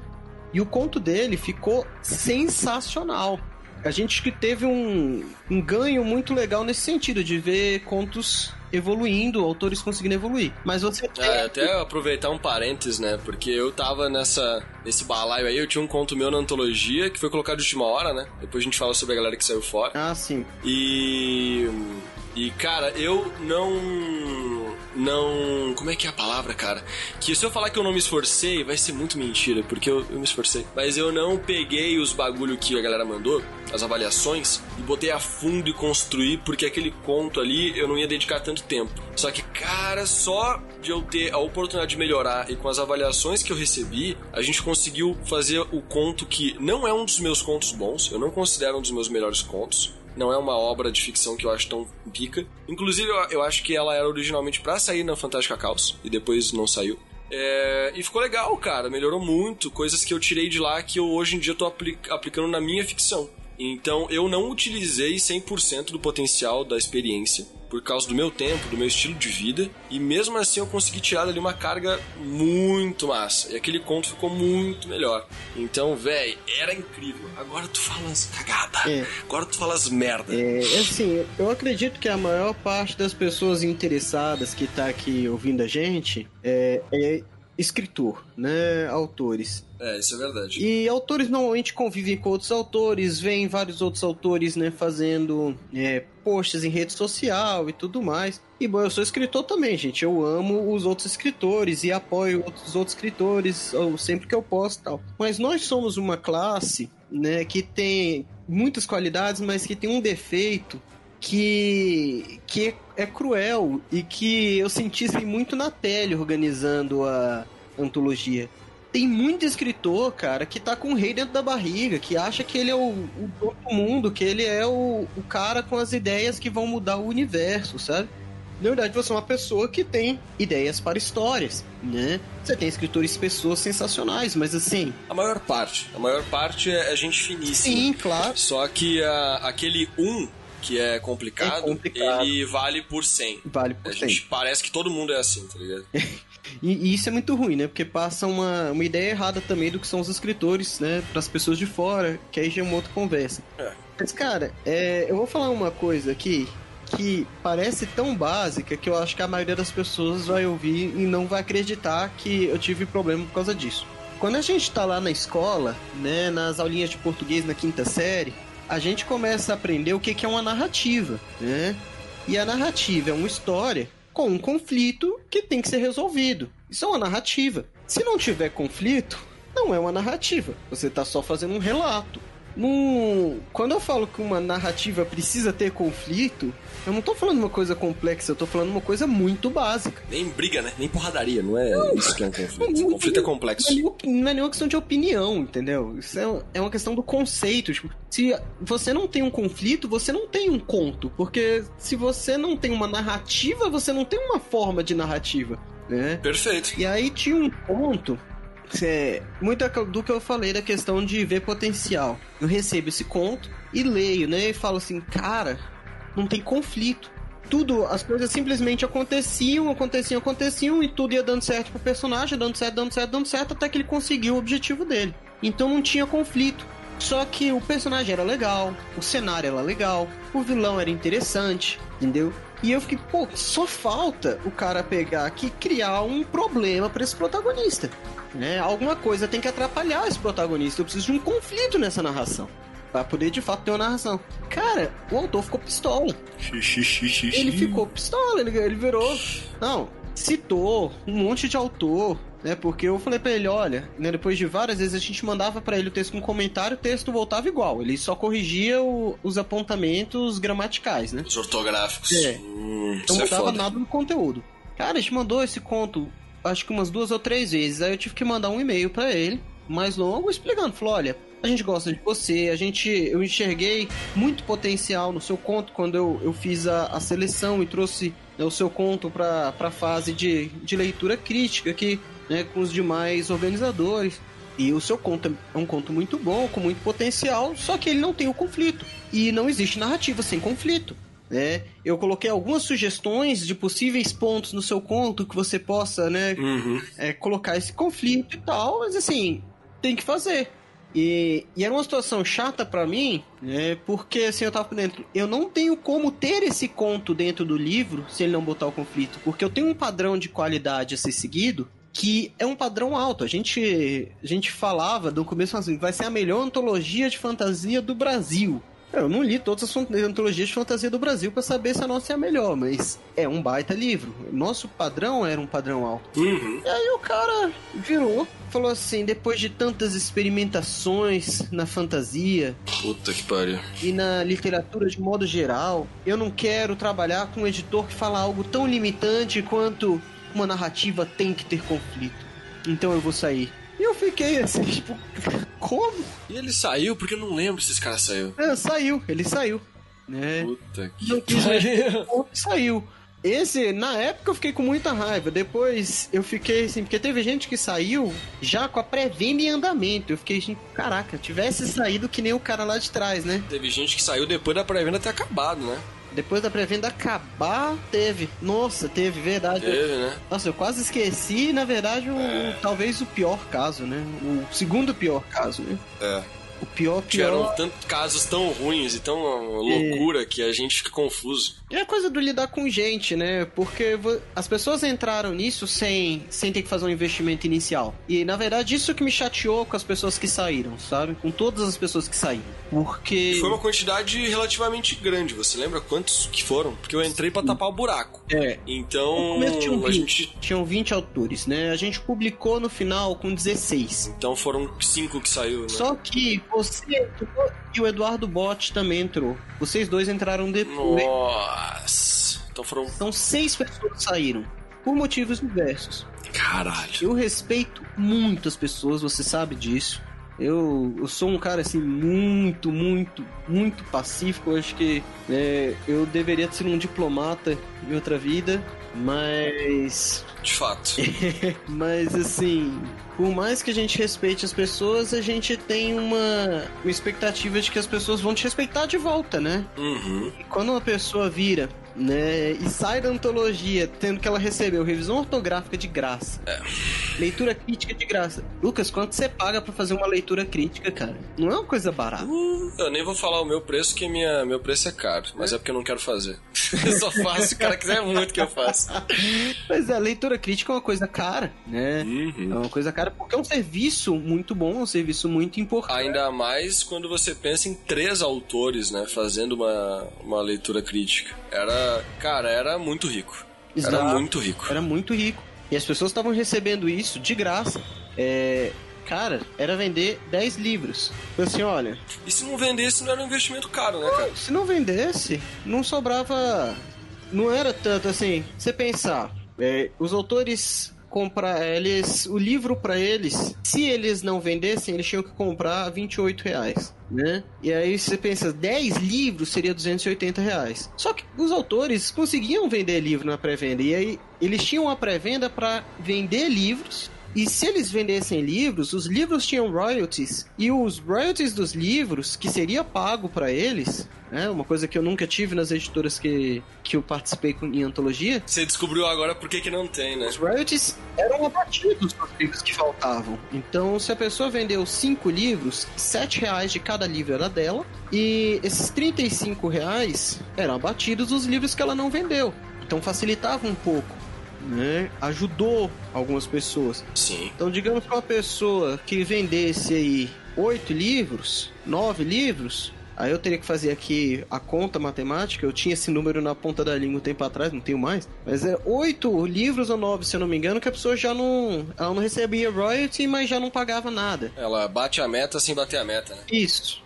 E o conto dele ficou sensacional. A gente que teve um, um ganho muito legal nesse sentido, de ver contos evoluindo, autores conseguindo evoluir. Mas você. É, até aproveitar um parênteses, né? Porque eu tava nessa, nesse balaio aí, eu tinha um conto meu na antologia que foi colocado de última hora, né? Depois a gente fala sobre a galera que saiu fora. Ah, sim. E. E, cara, eu não. Não. Como é que é a palavra, cara? Que se eu falar que eu não me esforcei, vai ser muito mentira, porque eu, eu me esforcei. Mas eu não peguei os bagulho que a galera mandou, as avaliações, e botei a fundo e construí, porque aquele conto ali eu não ia dedicar tanto tempo. Só que, cara, só de eu ter a oportunidade de melhorar e com as avaliações que eu recebi, a gente conseguiu fazer o conto que não é um dos meus contos bons, eu não considero um dos meus melhores contos. Não é uma obra de ficção que eu acho tão pica. Inclusive, eu, eu acho que ela era originalmente pra sair na Fantástica Caos e depois não saiu. É, e ficou legal, cara. Melhorou muito. Coisas que eu tirei de lá que eu hoje em dia tô apli- aplicando na minha ficção. Então eu não utilizei 100% do potencial da experiência por causa do meu tempo, do meu estilo de vida, e mesmo assim eu consegui tirar dali uma carga muito massa. E aquele conto ficou muito melhor. Então, véi, era incrível. Agora tu fala as cagada. É. Agora tu fala as merda. É, assim, eu acredito que a maior parte das pessoas interessadas que tá aqui ouvindo a gente é, é escritor, né? Autores. É, isso é verdade. E autores normalmente convivem com outros autores, veem vários outros autores, né, fazendo é, posts em rede social e tudo mais. E bom, eu sou escritor também, gente. Eu amo os outros escritores e apoio os outros escritores sempre que eu posso e tal. Mas nós somos uma classe, né, que tem muitas qualidades, mas que tem um defeito que, que é cruel e que eu senti assim, muito na pele organizando a antologia. Tem muito escritor, cara, que tá com o rei dentro da barriga, que acha que ele é o, o do mundo, que ele é o, o cara com as ideias que vão mudar o universo, sabe? Na verdade, você é uma pessoa que tem ideias para histórias, né? Você tem escritores, pessoas sensacionais, mas assim, A maior parte. A maior parte é gente finíssima. sim, claro. Só que a- aquele um que é complicado, É complicado. ele vale por 100. Vale A por cem. gente parece que todo mundo é assim, tá ligado? E, e isso é muito ruim, né? Porque passa uma, uma ideia errada também do que são os escritores, né? Para as pessoas de fora, que aí já é uma outra conversa. É. Mas, cara, é, eu vou falar uma coisa aqui que parece tão básica que eu acho que a maioria das pessoas vai ouvir e não vai acreditar que eu tive problema por causa disso. Quando a gente tá lá na escola, né, nas aulinhas de português na quinta série, a gente começa a aprender o que que é uma narrativa, né? E a narrativa é uma história com um conflito que tem que ser resolvido. Isso é uma narrativa. Se não tiver conflito, não é uma narrativa. Você tá só fazendo um relato. Num... Quando eu falo que uma narrativa precisa ter conflito, eu não tô falando uma coisa complexa, eu tô falando uma coisa muito básica. Nem briga, né? Nem porradaria, não é isso que é um conflito. O conflito é complexo. Não é, nenhuma, não é nenhuma questão de opinião, entendeu? Isso é, é uma questão do conceito. Tipo, se você não tem um conflito, você não tem um conto. Porque se você não tem uma narrativa, você não tem uma forma de narrativa, né? Perfeito. E aí tinha um ponto, é, muito do que eu falei da questão de ver potencial. Eu recebo esse conto e leio, né? E falo assim, cara, não tem conflito. Tudo, as coisas simplesmente aconteciam, aconteciam, aconteciam e tudo ia dando certo pro personagem, dando certo, dando certo, dando certo, até que ele conseguiu o objetivo dele. Então não tinha conflito. Só que o personagem era legal, o cenário era legal, o vilão era interessante, entendeu? E eu fiquei, pô, só falta o cara pegar aqui e criar um problema pra esse protagonista. Né? Alguma coisa tem que atrapalhar esse protagonista. Eu preciso de um conflito nessa narração. Pra poder de fato ter uma narração. Cara, o autor ficou pistola. Ele ficou pistola, ele, ele virou. Não, citou um monte de autor, né? Porque eu falei pra ele, olha, né, depois de várias vezes a gente mandava pra ele o texto com comentário, o texto voltava igual. Ele só corrigia o- os apontamentos gramaticais, né? Os ortográficos. É. Hum, Não é mudava foda. nada no conteúdo. Cara, a gente mandou esse conto, acho que umas duas ou três vezes. Aí eu tive que mandar um e-mail pra ele, mais longo, explicando. Falou, olha, a gente gosta de você, a gente, eu enxerguei muito potencial no seu conto quando eu, eu fiz a, a seleção e trouxe né, o seu conto para a fase de, de leitura crítica aqui, né, com os demais organizadores. E o seu conto é um conto muito bom, com muito potencial, só que ele não tem o conflito. E não existe narrativa sem conflito. Né? Eu coloquei algumas sugestões de possíveis pontos no seu conto que você possa, né, Uhum. é, colocar esse conflito e tal, mas assim, tem que fazer. E, e era uma situação chata pra mim, né, porque assim, eu tava dentro, eu não tenho como ter esse conto dentro do livro se ele não botar o conflito, porque eu tenho um padrão de qualidade a ser seguido que é um padrão alto. A gente, a gente falava do começo assim, vai ser a melhor antologia de fantasia do Brasil. Eu não li todas as antologias de fantasia do Brasil pra saber se a nossa é a melhor, mas é um baita livro. Nosso padrão era um padrão alto. Uhum. E aí o cara virou, falou assim, depois de tantas experimentações na fantasia Puta que pariu. e na literatura de modo geral, eu não quero trabalhar com um editor que fala algo tão limitante quanto uma narrativa tem que ter conflito. Então eu vou sair. E eu fiquei assim, tipo, como? E ele saiu porque eu não lembro se esse cara saiu. É, saiu, ele saiu. Né? Puta que Não quis saiu. Esse, na época eu fiquei com muita raiva. Depois eu fiquei assim, porque teve gente que saiu já com a pré-venda em andamento. Eu fiquei assim, caraca, tivesse saído que nem o cara lá de trás, né? Teve gente que saiu depois da pré-venda ter acabado, né? Depois da pré-venda acabar, teve. Nossa, teve, verdade. Teve, né? Nossa, eu quase esqueci, na verdade, o, talvez o pior caso, né? O segundo pior caso, né? É. O pior, Tiveram pior. tantos casos tão ruins e tão loucura que a gente fica confuso. E é coisa do lidar com gente, né? Porque as pessoas entraram nisso sem, sem ter que fazer um investimento inicial. E na verdade, isso que me chateou com as pessoas que saíram, sabe? Com todas as pessoas que saíram. Porque. Foi uma quantidade relativamente grande. Você lembra quantos que foram? Porque eu entrei pra tapar o buraco. É. No Então, começo tinham a 20, gente. tinham 20 autores, né? A gente publicou no final com 16. Então foram cinco que saiu, né? Só que você entrou e o Eduardo Bott também entrou. Vocês dois entraram depois. Nossa. Então foram. Então seis pessoas saíram. Por motivos diversos. Caralho. Eu respeito muito as pessoas, você sabe disso. Eu, eu sou um cara assim muito, muito, muito pacífico. Eu acho que é, eu deveria ser um diplomata em outra vida, mas De fato. mas assim, por mais que a gente respeite as pessoas, a gente tem uma, uma expectativa de que as pessoas vão te respeitar de volta, né? Uhum. E quando uma pessoa vira, né, e sai da antologia tendo que ela recebeu revisão ortográfica de graça, leitura crítica de graça. Lucas, quanto você paga pra fazer uma leitura crítica, cara? Não é uma coisa barata. Eu nem vou falar o meu preço, que minha, meu preço é caro. Mas é porque eu não quero fazer. Eu só faço se o cara quiser muito que eu faça. Mas a leitura crítica é uma coisa cara, né? É Uhum. uma coisa cara porque é um serviço muito bom, é um serviço muito importante. Ainda mais quando você pensa em três autores, né? Fazendo uma, uma leitura crítica. Era. Cara, era muito rico. Era Exato. muito rico. Era muito rico. E as pessoas estavam recebendo isso de graça. É, Cara, era vender 10 livros. Falei assim, olha, E se não vendesse, não era um investimento caro, né, cara? se não vendesse, não sobrava. Não era tanto assim. Você pensar, é, os autores comprar eles o livro pra eles se eles não vendessem eles tinham que comprar 28 reais né? E aí você pensa 10 livros seria 280 reais. Só que os autores conseguiam vender livro na pré-venda. E aí eles tinham a pré-venda pra vender livros e se eles vendessem livros, os livros tinham royalties e os royalties dos livros que seria pago pra eles, né, uma coisa que eu nunca tive nas editoras que, que eu participei com, em antologia, Você descobriu agora por que, que não tem, né? os royalties eram abatidos dos livros que faltavam. Então, se a pessoa vendeu cinco livros, sete reais de cada livro era dela e esses 35 reais eram abatidos dos livros que ela não vendeu. Então facilitava um pouco. Né? Ajudou algumas pessoas. Sim. Então, digamos que uma pessoa que vendesse aí oito livros, nove livros, aí eu teria que fazer aqui a conta matemática. Eu tinha esse número na ponta da língua um tempo atrás, não tenho mais. Mas é oito livros ou nove, se eu não me engano, que a pessoa já não. Ela não recebia royalty, mas já não pagava nada. Ela bate a meta sem bater a meta, né? Isso.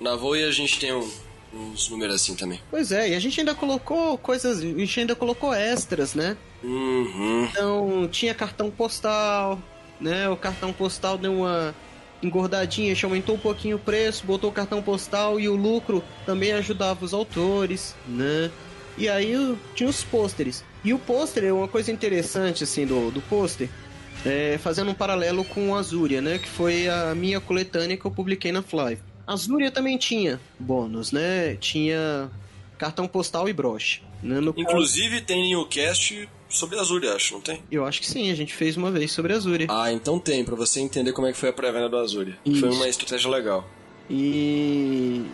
Na Voe a gente tem um- uns números assim também. Pois é, e a gente ainda colocou coisas, a gente ainda colocou extras, né? Uhum. Então tinha cartão postal, né? O cartão postal deu uma engordadinha, a gente aumentou um pouquinho o preço, botou o cartão postal e o lucro também ajudava os autores, né? E aí tinha os pôsteres. E o pôster é uma coisa interessante, assim, do, do pôster, é, fazendo um paralelo com a Azúria, né? Que foi a minha coletânea que eu publiquei na Fly. A Azúria também tinha bônus, né? Tinha cartão postal e broche. Né? No Inclusive caso... tem o cast sobre a Azúria, acho, não tem? Eu acho que sim, a gente fez uma vez sobre a Azúria. Ah, então tem, para você entender como é que foi a pré-venda do. Isso. Foi uma estratégia legal. E...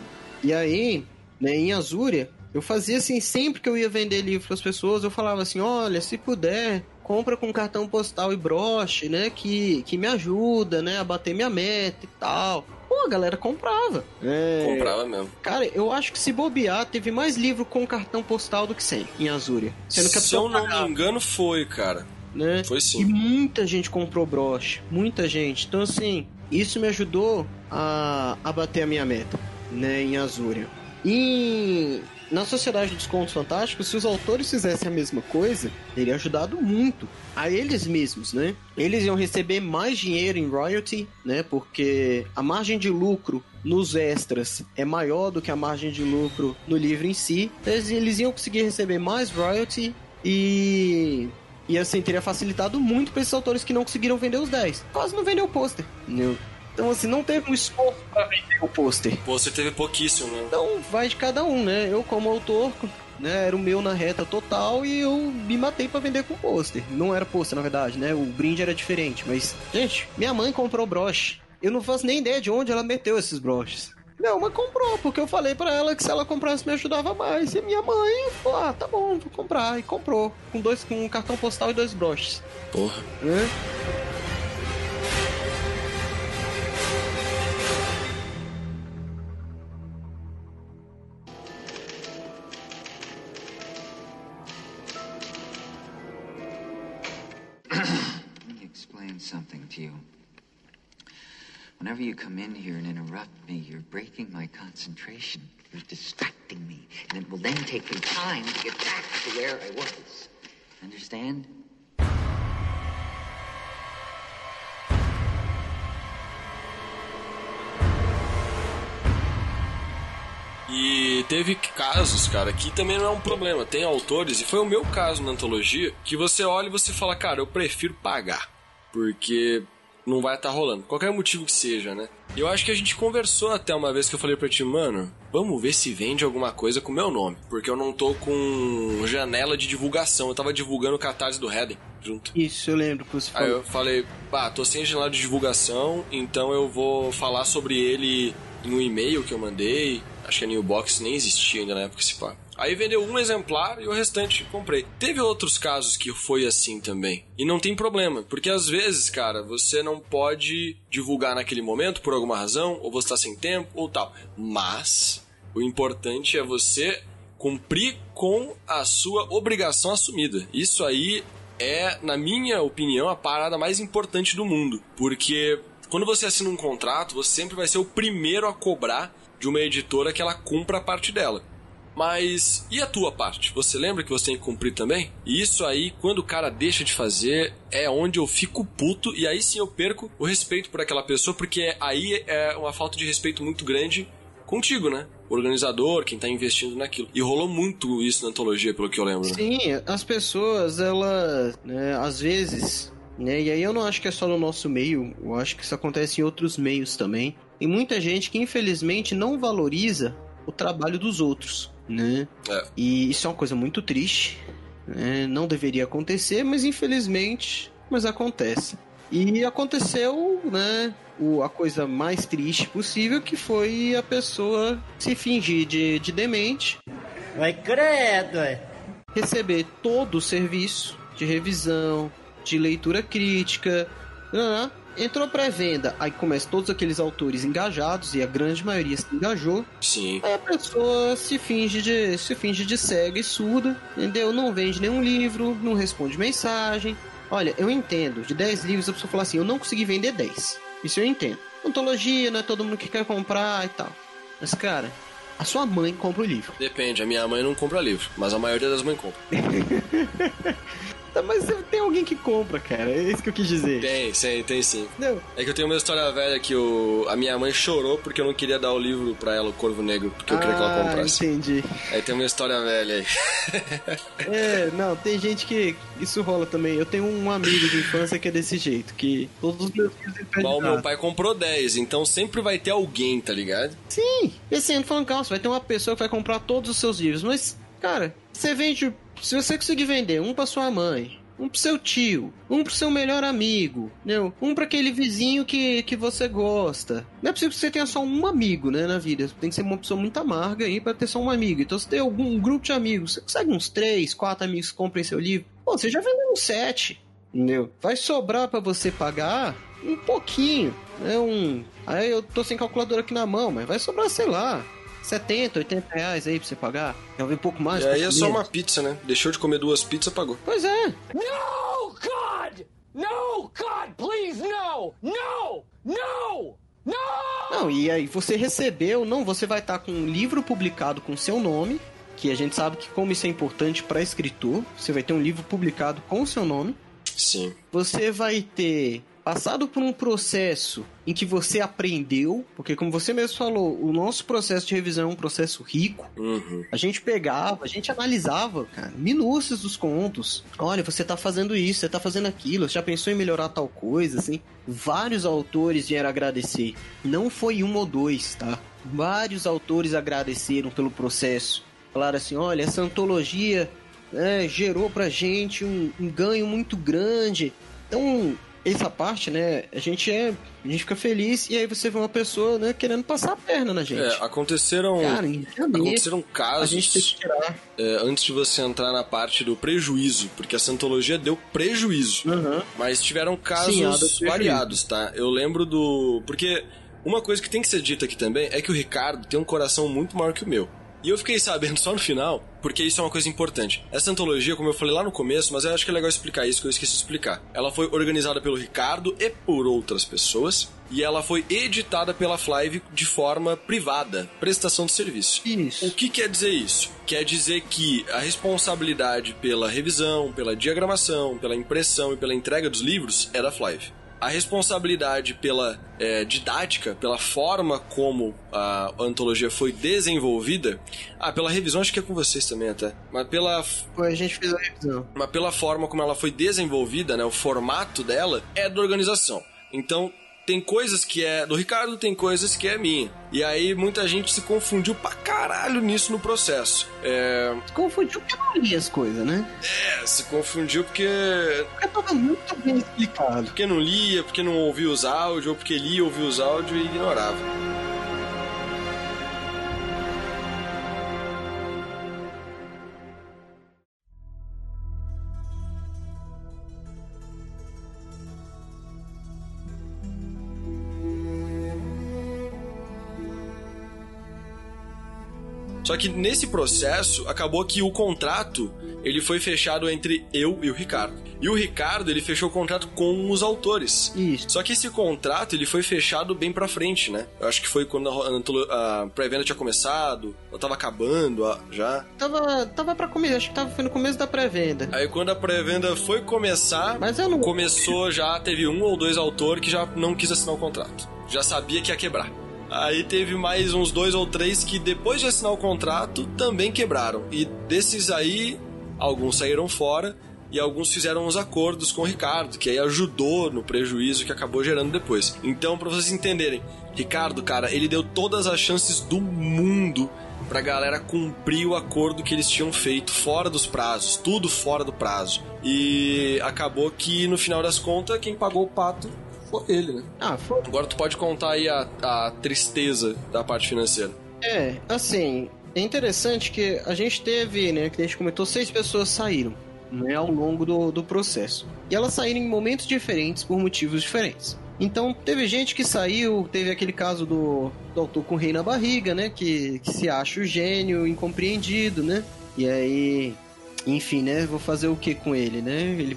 E aí, né, em Azúria, eu fazia assim, sempre que eu ia vender livro para as pessoas, eu falava assim: olha, se puder, compra com cartão postal e broche, né? Que, que me ajuda, né? A bater minha meta e tal. Pô, a galera comprava. É... Comprava mesmo. Cara, eu acho que se bobear, teve mais livro com cartão postal do que sem em Azúria. Sendo que se eu não me engano, foi, cara. Né? Foi sim. E muita gente comprou broche. Muita gente. Então, assim, isso me ajudou a, a bater a minha meta, né? Em Azúria. E na Sociedade dos Contos Fantásticos, se os autores fizessem a mesma coisa, teria ajudado muito a eles mesmos, né? Eles iam receber mais dinheiro em royalty, né? Porque a margem de lucro nos extras é maior do que a margem de lucro no livro em si. Então, eles iam conseguir receber mais royalty e e assim teria facilitado muito para esses autores que não conseguiram vender os 10. Quase não vendeu o pôster. Então, assim, não teve um esforço pra vender o pôster. O pôster teve pouquíssimo, né? Então, vai de cada um, né? Eu, como autor, né, era o meu na reta total e eu me matei para vender com pôster. Não era pôster, na verdade, né? O brinde era diferente, mas... Gente, minha mãe comprou broche. Eu não faço nem ideia de onde ela meteu esses broches. Não, mas comprou, porque eu falei para ela que se ela comprasse me ajudava mais. E minha mãe falou, ah, tá bom, vou comprar. E comprou, com dois com um cartão postal e dois broches. Porra. É? Whenever you come in here and interrupt me, you're breaking my concentration. You're distracting me. And it will then take me time to get back to where I was. Understand? E teve casos, cara, que também não é um problema. Tem autores, e foi o meu caso na antologia, que você olha e você fala, cara, eu prefiro pagar porque não vai estar tá rolando. Qualquer motivo que seja, né? E eu acho que a gente conversou até uma vez que eu falei pra ti, mano, vamos ver se vende alguma coisa com meu nome. Porque eu não tô com janela de divulgação. Eu tava divulgando o catarse do Redden junto. Isso, eu lembro que você falou. Aí eu falei, pá, tô sem janela de divulgação, então eu vou falar sobre ele em um e-mail que eu mandei. Acho que a Newbox nem existia ainda na época, se pá. Aí vendeu um exemplar e o restante comprei. Teve outros casos que foi assim também. E não tem problema, porque às vezes, cara, você não pode divulgar naquele momento por alguma razão, ou você tá sem tempo, ou tal. Mas o importante é você cumprir com a sua obrigação assumida. Isso aí é, na minha opinião, a parada mais importante do mundo. Porque quando você assina um contrato, você sempre vai ser o primeiro a cobrar de uma editora que ela cumpra a parte dela. Mas e a tua parte? Você lembra que você tem que cumprir também? E isso aí, quando o cara deixa de fazer, é onde eu fico puto e aí sim eu perco o respeito por aquela pessoa, porque aí é uma falta de respeito muito grande contigo, né? O organizador, quem tá investindo naquilo. E rolou muito isso na antologia, pelo que eu lembro. Né? Sim, as pessoas, elas, né, às vezes, né, e aí eu não acho que é só no nosso meio, eu acho que isso acontece em outros meios também. Tem muita gente que infelizmente não valoriza o trabalho dos outros né? É. E isso é uma coisa muito triste, né? Não deveria acontecer, mas infelizmente, mas acontece. E aconteceu, né? O, a coisa mais triste possível que foi a pessoa se fingir de, de demente. Vai credo, é. Receber todo o serviço de revisão, de leitura crítica, né? Entrou pré-venda, aí começa todos aqueles autores engajados, e a grande maioria se engajou. Sim. Aí a pessoa se finge de, se finge de cega e surda, entendeu? Não vende nenhum livro, não responde mensagem. Olha, eu entendo, de 10 livros a pessoa fala assim, eu não consegui vender 10. Isso eu entendo. Antologia, não é todo mundo que quer comprar e tal. Mas, cara, a sua mãe compra o livro. Depende, a minha mãe não compra livro, mas a maioria das mães compra. Tá, mas tem alguém que compra, cara. É isso que eu quis dizer. Tem, sim, tem sim. Não. É que eu tenho uma história velha que o, a minha mãe chorou porque eu não queria dar o livro pra ela, o Corvo Negro, porque eu queria que ela Ah, comprasse. entendi. Aí tem uma história velha aí. É, não, tem gente que isso rola também. Eu tenho um amigo de infância que é desse jeito, que todos os meus filhos Mas o meu pai comprou 10, então sempre vai ter alguém, tá ligado? Sim, e assim, não tô falando, calma, vai ter uma pessoa que vai comprar todos os seus livros, mas, cara, você vende, se você conseguir vender um pra sua mãe, um pro seu tio, um pro seu melhor amigo, entendeu? um pra aquele vizinho que, que você gosta. Não é possível que você tenha só um amigo, né, na vida. Tem que ser uma pessoa muito amarga aí pra ter só um amigo. Então, se tem algum um grupo de amigos, você consegue uns três, quatro amigos que comprem seu livro, pô, você já vendeu uns sete, entendeu? Vai sobrar pra você pagar um pouquinho, né, um... Aí eu tô sem calculadora aqui na mão, mas vai sobrar, sei lá, 70, 80 reais aí pra você pagar. Talvez um pouco mais. E aí é só uma pizza, né? Deixou de comer duas pizzas, pagou. Pois é. No, God! No, God, please, no! No! No! No! Não, e aí você recebeu, não, você vai estar com um livro publicado com seu nome, que a gente sabe que como isso é importante para escritor, você vai ter um livro publicado com seu nome. Sim. Você vai ter passado por um processo em que você aprendeu, porque como você mesmo falou, o nosso processo de revisão é um processo rico. Uhum. A gente pegava, a gente analisava, cara, minúcias dos contos. Olha, você tá fazendo isso, você tá fazendo aquilo, você já pensou em melhorar tal coisa, assim. Vários autores vieram agradecer. Não foi um ou dois, tá? Vários autores agradeceram pelo processo. Falaram assim, olha, essa antologia né, gerou pra gente um, um ganho muito grande. Então, essa parte, né, a gente é. A gente fica feliz e aí você vê uma pessoa, né, querendo passar a perna na gente. É, aconteceram. Cara, janeiro, aconteceram a gente tem casos que tirar. é, antes de você entrar na parte do prejuízo, porque essa antologia deu prejuízo. Aham. Mas tiveram Sim, casos prejuízo. variados, tá? Eu lembro do. Porque uma coisa que tem que ser dita aqui também é que o Ricardo tem um coração muito maior que o meu. E eu fiquei sabendo só no final, porque isso é uma coisa importante. Essa antologia, como eu falei lá no começo, mas eu acho que é legal explicar isso que eu esqueci de explicar. Ela foi organizada pelo Ricardo e por outras pessoas, e ela foi editada pela Flive de forma privada, prestação de serviço. Isso. O que quer dizer isso? Quer dizer que a responsabilidade pela revisão, pela diagramação, pela impressão e pela entrega dos livros é da Flive. A responsabilidade pela é, didática, pela forma como a antologia foi desenvolvida, ah, pela revisão acho que é com vocês também até, mas pela Foi, a gente fez a revisão. mas pela forma como ela foi desenvolvida, né, o formato dela é da organização. Então, tem coisas que é do Ricardo, tem coisas que é minha. E aí muita gente se confundiu pra caralho nisso no processo. É, Confundiu porque não li as coisas, né? é, se confundiu porque Porque tava muito bem explicado. porque não lia, porque não ouvia os áudios, ou porque lia, ouvia os áudios e ignorava. Só que nesse processo acabou que o contrato ele foi fechado entre eu e o Ricardo. E o Ricardo ele fechou o contrato com os autores. Isso. Só que esse contrato ele foi fechado bem pra frente, né? Eu acho que foi quando a, a pré-venda tinha começado, ou tava acabando ah, já. Tava, tava pra começar, acho que tava foi no começo da pré-venda. Aí quando a pré-venda foi começar, Mas eu não. começou já, teve um ou dois autores que já não quis assinar o contrato. Já sabia que ia quebrar. Aí teve mais uns dois ou três que depois de assinar o contrato também quebraram. E desses aí, alguns saíram fora e alguns fizeram uns acordos com o Ricardo, que aí ajudou no prejuízo que acabou gerando depois. Então, pra vocês entenderem, Ricardo, cara, ele deu todas as chances do mundo pra galera cumprir o acordo que eles tinham feito fora dos prazos, tudo fora do prazo. E acabou que no final das contas, quem pagou o pato foi ele, né? Ah, foi. Agora tu pode contar aí a, a tristeza da parte financeira. É, assim, é interessante que a gente teve, né, que a gente comentou, seis pessoas saíram, né, ao longo do, do processo. E elas saíram em momentos diferentes por motivos diferentes. Então, teve gente que saiu, teve aquele caso do, do autor com o rei na barriga, né, que, que se acha o gênio incompreendido, né, e aí, enfim, né, vou fazer o que com ele, né, ele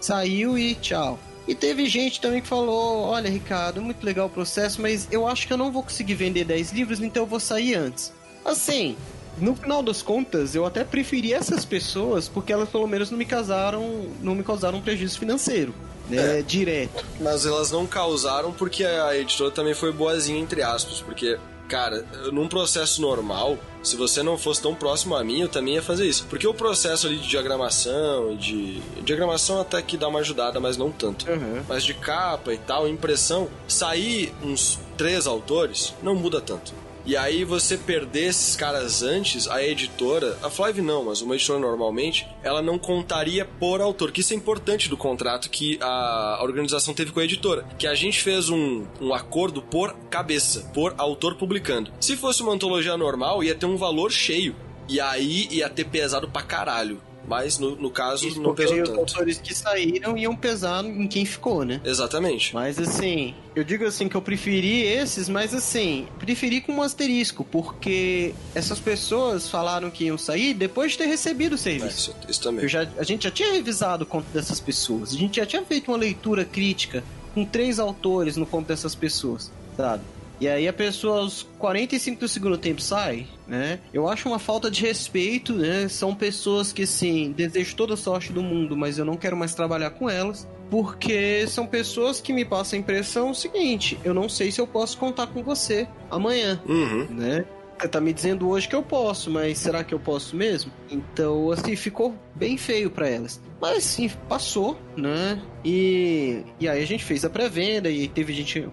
saiu e tchau. E teve gente também que falou: Olha, Ricardo, muito legal o processo, mas eu acho que eu não vou conseguir vender 10 livros, então eu vou sair antes. Assim, no final das contas, eu até preferi essas pessoas porque elas pelo menos não me causaram, não me causaram um prejuízo financeiro. Né, É. direto. Mas elas não causaram porque a editora também foi boazinha, entre aspas. Porque, cara, num processo normal, se você não fosse tão próximo a mim, eu também ia fazer isso. Porque o processo ali de diagramação e de. Diagramação até que dá uma ajudada, mas não tanto. Uhum. Mas de capa e tal, impressão, sair uns três autores não muda tanto. E aí você perder esses caras antes, a editora, a Flive não, mas uma editora normalmente, ela não contaria por autor, que isso é importante do contrato que a organização teve com a editora, que a gente fez um, um acordo por cabeça, por autor publicando. Se fosse uma antologia normal, ia ter um valor cheio. E aí ia ter pesado pra caralho. Mas no, no caso Isso não pesou os tanto. autores que saíram iam pesar em quem ficou, né? Exatamente. Mas assim, eu digo assim que eu preferi esses, mas assim, preferi com um asterisco, porque essas pessoas falaram que iam sair depois de ter recebido o É, serviço. isso, isso também. Já, a gente já tinha revisado o conto dessas pessoas, a gente já tinha feito uma leitura crítica com três autores no conto dessas pessoas, sabe? E aí a pessoa aos 45 do segundo tempo sai, né? Eu acho uma falta de respeito, né? São pessoas que, assim, desejo toda a sorte do mundo, mas eu não quero mais trabalhar com elas. Porque são pessoas que me passam a impressão seguinte: eu não sei se eu posso contar com você amanhã Uhum. né? Você tá me dizendo hoje que eu posso, mas será que eu posso mesmo? Então, assim, ficou bem feio pra elas. Mas sim, passou, né? E, e aí a gente fez a pré-venda e teve gente.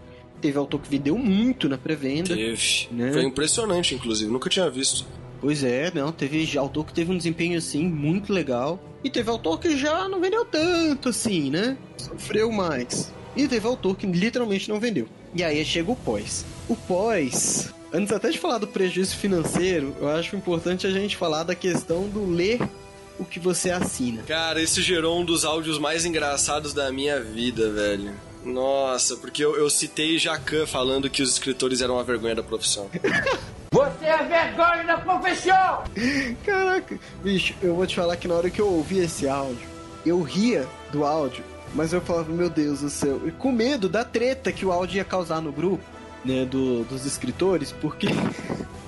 Teve autor que vendeu muito na pré-venda. Teve. Né? Foi impressionante, inclusive. Nunca tinha visto. Pois é, não, teve autor que teve um desempenho assim muito legal. E teve autor que já não vendeu tanto assim, né? Sofreu mais. E teve autor que literalmente não vendeu. E aí chega o pós. O pós, antes até de falar do prejuízo financeiro, eu acho importante a gente falar da questão do ler o que você assina. Cara, isso gerou um dos áudios mais engraçados da minha vida, velho. Nossa, porque eu, eu citei Jacan falando que os escritores eram uma vergonha da profissão. Você é a vergonha da profissão! Caraca, bicho, eu vou te falar que na hora que eu ouvi esse áudio, eu ria do áudio, mas eu falava, meu Deus do céu, e com medo da treta que o áudio ia causar no grupo, né, do, dos escritores, porque.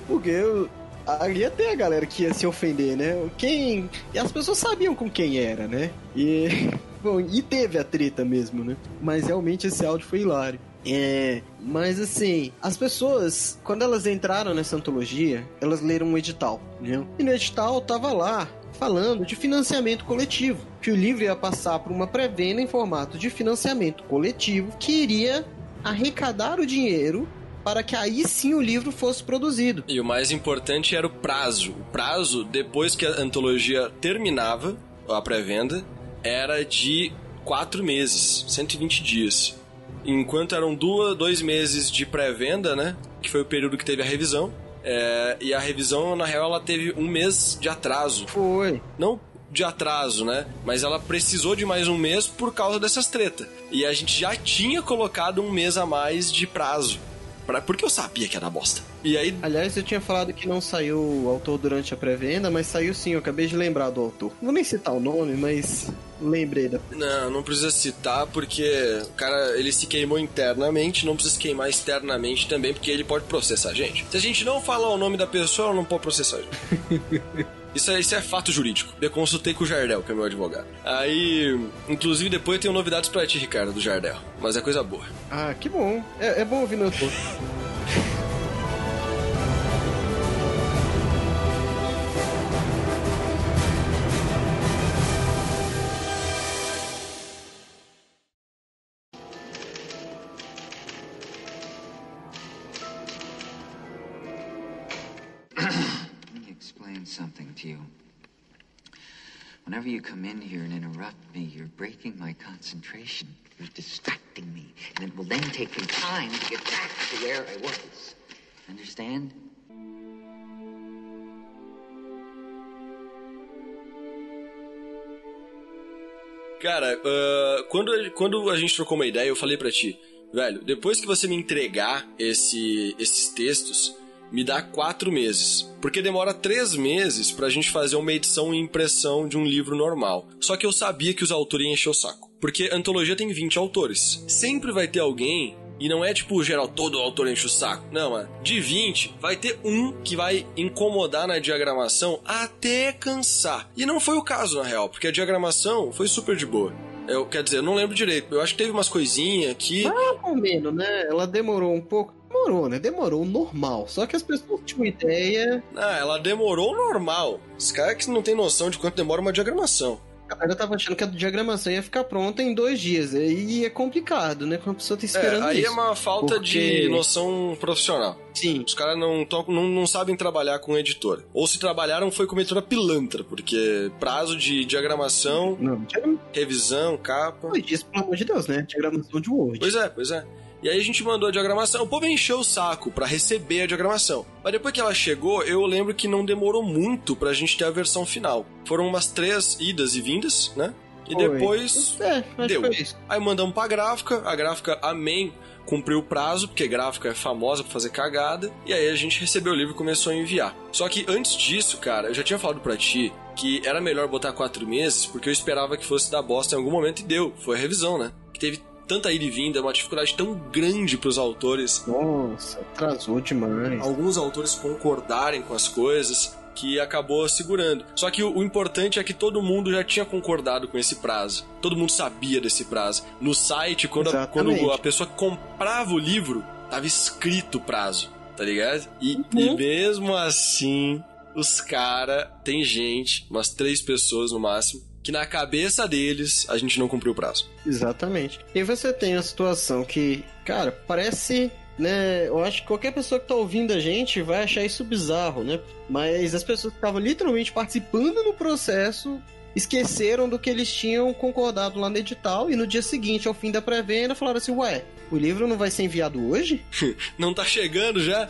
Porque eu. Ali ia ter a galera que ia se ofender, né? Quem. E as pessoas sabiam com quem era, né? E. Bom, e teve a treta mesmo, né? Mas realmente esse áudio foi hilário. É, mas assim, as pessoas, quando elas entraram nessa antologia, elas leram um edital, né? E no edital tava lá falando de financiamento coletivo, que o livro ia passar por uma pré-venda em formato de financiamento coletivo que iria arrecadar o dinheiro para que aí sim o livro fosse produzido. E o mais importante era o prazo. O prazo, depois que a antologia terminava, a pré-venda, era de quatro meses, 120 dias. Enquanto eram duas, dois meses de pré-venda, né? Que foi o período que teve a revisão. É, e a revisão, na real, ela teve um mês de atraso. Foi. Não de atraso, né? Mas ela precisou de mais um mês por causa dessas tretas. E a gente já tinha colocado um mês a mais de prazo. Pra, porque eu sabia que era bosta. E aí, Aliás, eu tinha falado que não saiu o autor durante a pré-venda, mas saiu sim, eu acabei de lembrar do autor. Não vou nem citar o nome, mas lembrei da. Não, não precisa citar porque o cara ele se queimou internamente, não precisa se queimar externamente também, porque ele pode processar a gente. Se a gente não falar o nome da pessoa, ela não pode processar a gente. Isso é, isso é fato jurídico. Eu consultei com o Jardel, que é meu advogado. Aí, inclusive, depois eu tenho novidades pra ti, Ricardo, do Jardel. Mas é coisa boa. Ah, que bom. É, é bom ouvir no interrupt me, you're breaking my concentration. You're distracting me. And it will then take me time to get back to where I was. Understand? Cara, ah, quando, quando a gente trocou uma ideia, eu falei pra ti, velho, depois que você me entregar esse, esses textos, me dá quatro meses. Porque demora três meses pra gente fazer uma edição e impressão de um livro normal. Só que eu sabia que os autores iam encher o saco. Porque a antologia tem 20 autores. Sempre vai ter alguém E não é tipo geral, todo autor enche o saco. Não, é de 20, vai ter um que vai incomodar na diagramação até cansar. E não foi o caso, na real, porque a diagramação foi super de boa. Eu, quer dizer, eu não lembro direito. Eu acho que teve umas coisinhas que. Mais ou menos, né? Ela demorou um pouco. Demorou, né? Demorou normal. Só que as pessoas tinham ideia. Ah, ela demorou normal. Os caras que não tem noção de quanto demora uma diagramação. Cara, eu tava achando que a diagramação ia ficar pronta em dois dias. E é complicado, né? Quando a pessoa tá esperando é, aí isso. é uma falta Porque- de noção profissional. Sim. Os caras não, não, não sabem trabalhar com editora. Ou se trabalharam foi com editora pilantra, porque prazo de diagramação, Não, revisão, capa. dois dias, pelo amor de Deus, né? Diagramação de Word. Pois é, pois é. E aí a gente mandou a diagramação. O povo encheu o saco pra receber a diagramação. Mas depois que ela chegou, eu lembro que não demorou muito pra gente ter a versão final. Foram umas três idas e vindas, né? E Foi. depois É, Deu. Aí mandamos pra gráfica, a gráfica, amém, cumpriu o prazo, porque gráfica é famosa por fazer cagada, e aí a gente recebeu o livro e começou a enviar. Só que antes disso, cara, eu já tinha falado pra ti que era melhor botar quatro meses, porque eu esperava que fosse dar bosta em algum momento, e deu. Foi a revisão, né? Que teve tanta ida e vinda, uma dificuldade tão grande pros autores, Nossa, atrasou demais. alguns autores concordarem com as coisas que acabou segurando. Só que o, importante é que todo mundo já tinha concordado com esse prazo. Todo mundo sabia desse prazo. No site, quando, a, quando a pessoa comprava o livro, tava escrito o prazo, tá ligado? E, Uhum. e mesmo assim, os cara tem gente, umas três pessoas no máximo, que na cabeça deles a gente não cumpriu o prazo. Exatamente. E você tem a situação que, cara, parece. Né, eu acho que qualquer pessoa que tá ouvindo a gente vai achar isso bizarro, né? Mas as pessoas que estavam literalmente participando no processo esqueceram do que eles tinham concordado lá no edital e no dia seguinte, ao fim da pré-venda, falaram assim: Ué, o livro não vai ser enviado hoje? Não tá chegando já?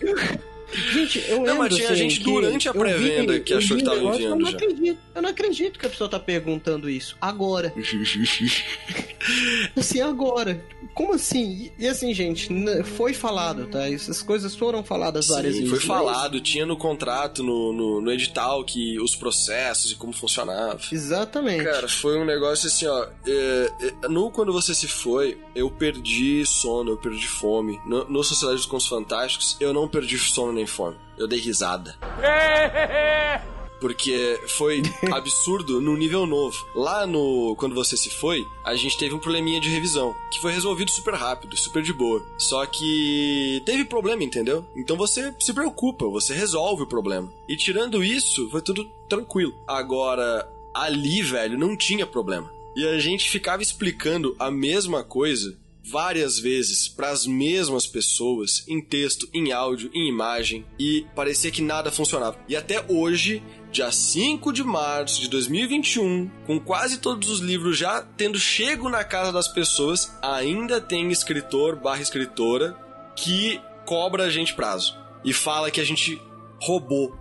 Gente, eu Não, lembro, mas tinha assim, gente durante a pré-venda que achou que tava enviando Eu não já. acredito, eu não acredito que a pessoa tá perguntando isso agora. Assim, agora. Como assim? E, assim, gente, foi falado, tá? Essas coisas foram faladas várias Sim, vezes. foi mas- falado, tinha no contrato, no, no, no edital, que os processos e como funcionava. Exatamente. Cara, foi um negócio assim, ó. é, é, no Quando Você Se Foi, eu perdi sono, eu perdi fome. No, no Sociedade dos Contos Fantásticos, eu não perdi sono nem fome. Eu dei risada. Porque foi absurdo num nível novo. Lá no Quando Você Se Foi, a gente teve um probleminha de revisão, que foi resolvido super rápido, super de boa. Só que teve problema, entendeu? Então você se preocupa, você resolve o problema. E tirando isso, foi tudo tranquilo. Agora, ali, velho, não tinha problema. E a gente ficava explicando a mesma coisa várias vezes para as mesmas pessoas, em texto, em áudio, em imagem, e parecia que nada funcionava. E até hoje, dia 5 de março de 2021, com quase todos os livros já tendo chego na casa das pessoas, ainda tem escritor barra escritora que cobra a gente prazo e fala que a gente roubou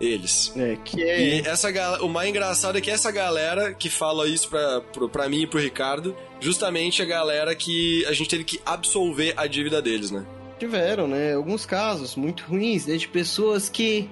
eles. É, que é. E essa o mais engraçado é que essa galera que fala isso pra, pro- pra mim e pro Ricardo, justamente a galera que a gente teve que absolver a dívida deles, né? Tiveram, né? Alguns casos muito ruins, né? De pessoas que.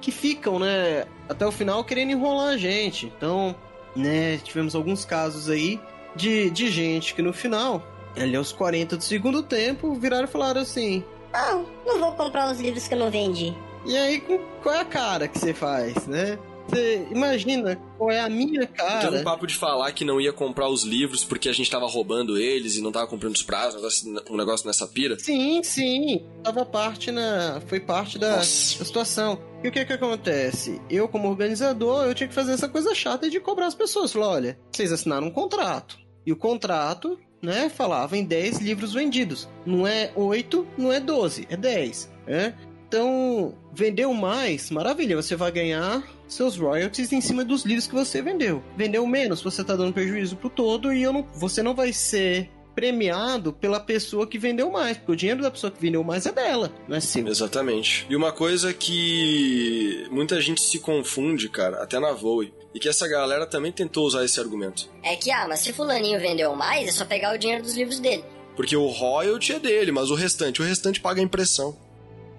que ficam, né? Até o final querendo enrolar a gente. Então, né? Tivemos alguns casos aí de, de gente que no final, ali aos 40 do segundo tempo, viraram e falaram assim. Não, não vou comprar os livros que eu não vendi. E aí, com- qual é a cara que você faz, né? Você imagina qual é a minha Teve cara. um papo de falar que não ia comprar os livros porque a gente tava roubando eles e não tava cumprindo os prazos, um negócio, negócio nessa pira. Sim, sim. Tava parte na. Foi parte da, Nossa. situação. E o que que acontece? Eu, como organizador, eu tinha que fazer essa coisa chata de cobrar as pessoas. Falar, olha, vocês assinaram um contrato. E o contrato, né, falava em 10 livros vendidos. Não é 8, não é 12, é 10. Né? Então, vendeu mais, maravilha, você vai ganhar seus royalties em cima dos livros que você vendeu. Vendeu menos, você tá dando prejuízo pro todo e eu não, você não vai ser premiado pela pessoa que vendeu mais, porque o dinheiro da pessoa que vendeu mais é dela, não é seu. Exatamente. E uma coisa que muita gente se confunde, cara, até na Voe, e que essa galera também tentou usar esse argumento. É que, ah, mas se fulaninho vendeu mais, é só pegar o dinheiro dos livros dele. Porque o royalty é dele, mas o restante, o restante paga a impressão.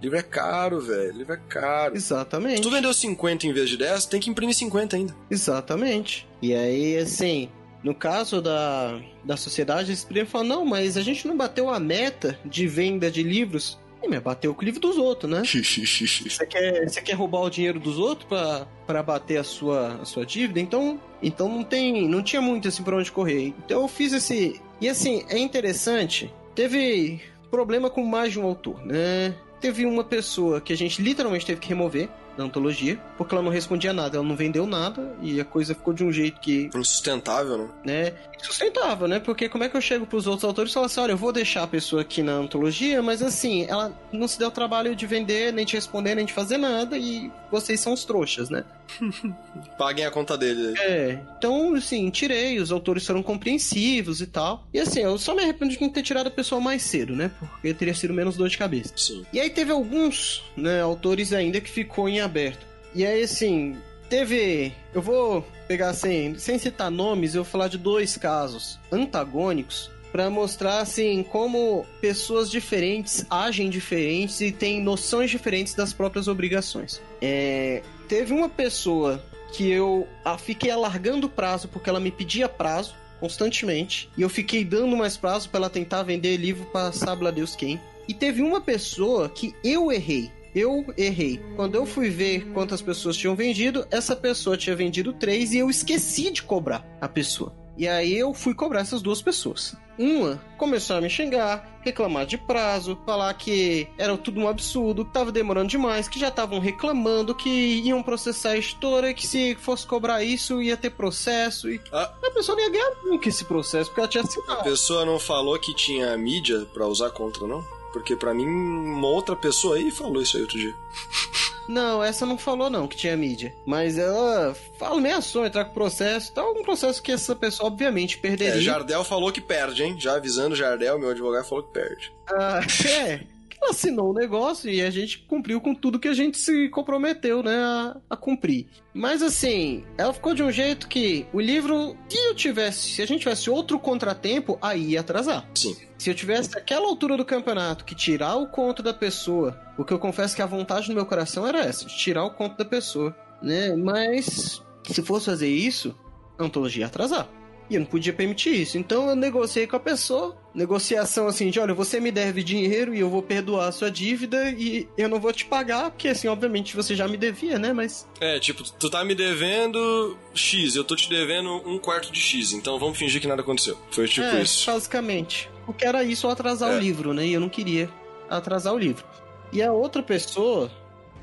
Livro é caro, velho. Livro é caro. Se Exatamente. tu vendeu 50 em vez de 10, tem que imprimir 50 ainda. Exatamente. E aí, assim, No caso da, da sociedade, eles poderiam falar, não, mas a gente não bateu a meta de venda de livros. Sim, mas bateu com o livro dos outros, né? Você quer, você quer roubar o dinheiro dos outros pra, pra bater a sua, a sua dívida? Então, então não tem. Não tinha muito assim pra onde correr. Então eu fiz esse. E assim, é interessante. Teve problema com mais de um autor, né? Teve uma pessoa que a gente literalmente teve que remover da antologia, porque ela não respondia nada, ela não vendeu nada e a coisa ficou de um jeito que, Insustentável, né? né, sustentável, né? Porque como é que eu chego pros outros autores e falo assim, olha, eu vou deixar a pessoa aqui na antologia, mas assim, ela não se deu o trabalho de vender, nem de responder, nem de fazer nada e vocês são os trouxas, né? Paguem a conta dele. É, então, assim, tirei, os autores foram compreensivos e tal. E assim, eu só me arrependo de não ter tirado a pessoa mais cedo, né? Porque teria sido menos dor de cabeça. Sim. E aí teve alguns, né, autores ainda que ficou em aberto. E aí, assim, teve. Eu vou pegar assim, sem citar nomes, eu vou falar de dois casos antagônicos para mostrar assim como pessoas diferentes agem diferentes e têm noções diferentes das próprias obrigações. É, teve uma pessoa que eu ah, fiquei alargando o prazo porque ela me pedia prazo constantemente e eu fiquei dando mais prazo para ela tentar vender livro para sabe lá Deus quem. E teve uma pessoa que eu errei. Eu errei. Quando eu fui ver quantas pessoas tinham vendido, essa pessoa tinha vendido três e eu esqueci de cobrar a pessoa. E aí eu fui cobrar essas duas pessoas. Uma começou a me xingar, reclamar de prazo, falar que era tudo um absurdo, que tava demorando demais, que já estavam reclamando, que iam processar a editora, que se fosse cobrar isso ia ter processo. E Ah. a pessoa não ia ganhar nunca esse processo, porque ela tinha A assinado. pessoa não falou que tinha mídia pra usar contra, não? Porque pra mim, uma outra pessoa aí falou isso aí outro dia. Não, essa não falou não que tinha mídia. Mas ela fala ameaçou entrar com processo. Então, um processo que essa pessoa obviamente perderia. É, Jardel falou que perde, hein? Já avisando Jardel, meu advogado falou que perde. Ah, é. Assinou o negócio e a gente cumpriu com tudo que a gente se comprometeu, né, a, a cumprir. Mas assim, ela ficou de um jeito que o livro, se eu tivesse, se a gente tivesse outro contratempo, aí ia atrasar. Sim. Se eu tivesse aquela altura do campeonato que tirar o conto da pessoa, porque eu confesso que a vontade no meu coração era essa, de tirar o conto da pessoa, né? Mas se fosse fazer isso, a antologia ia atrasar. E eu não podia permitir isso. Então eu negociei com a pessoa. Negociação assim de, olha, você me deve dinheiro e eu vou perdoar a sua dívida e eu não vou te pagar, porque assim, obviamente você já me devia, né? Mas É, tipo, tu tá me devendo X, eu tô te devendo um quarto de X, então vamos fingir que nada aconteceu. Foi tipo é, isso. basicamente. Porque era isso atrasar É. o livro, né? E eu não queria atrasar o livro. E a outra pessoa,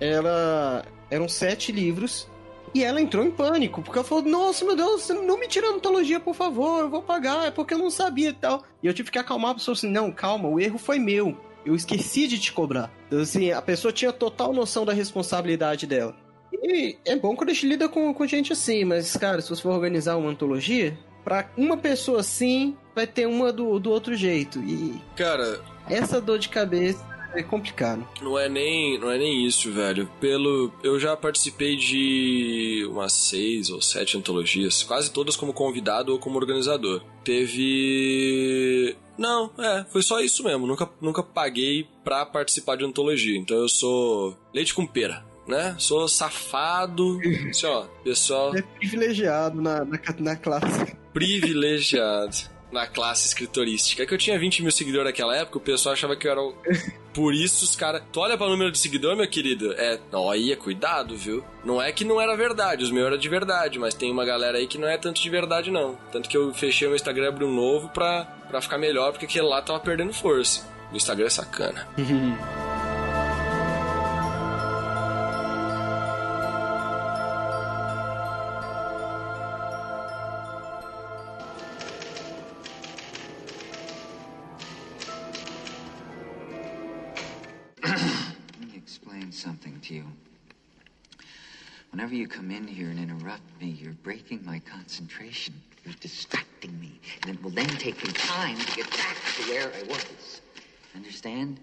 ela. Eram sete livros. E ela entrou em pânico, porque ela falou: Nossa, meu Deus, não me tira a antologia, por favor, eu vou pagar, é porque eu não sabia e tal. E eu tive que acalmar a pessoa assim: Não, calma, o erro foi meu. Eu esqueci de te cobrar. Então, assim, a pessoa tinha total noção da responsabilidade dela. E é bom quando a gente lida com, com gente assim, mas, cara, se você for organizar uma antologia, pra uma pessoa assim, vai ter uma do, do outro jeito. E Cara, essa dor de cabeça é complicado. não é nem, não é nem isso, velho. Pelo, eu já participei de umas seis ou sete antologias, quase todas como convidado ou como organizador. Teve não, é, foi só isso mesmo. Nunca, nunca paguei pra participar de antologia. Então eu sou leite com pera, né? Sou safado. Assim, ó, pessoal É privilegiado na, na, na classe. privilegiado na classe escritorística. É que eu tinha 20 mil seguidores naquela época, o pessoal achava que eu era o... Por isso os caras... Tu olha para o número de seguidor, meu querido? É, não, aí é cuidado, viu? Não é que não era verdade, os meus eram de verdade, mas tem uma galera aí que não é tanto de verdade, não. Tanto que eu fechei o meu Instagram e abri um novo pra, pra ficar melhor, porque aquele lá tava perdendo força. O Instagram é sacana. Whenever you come in here and interrupt me, you're breaking my concentration. You're distracting me. And it will then take me time to get back to where I was. Understand?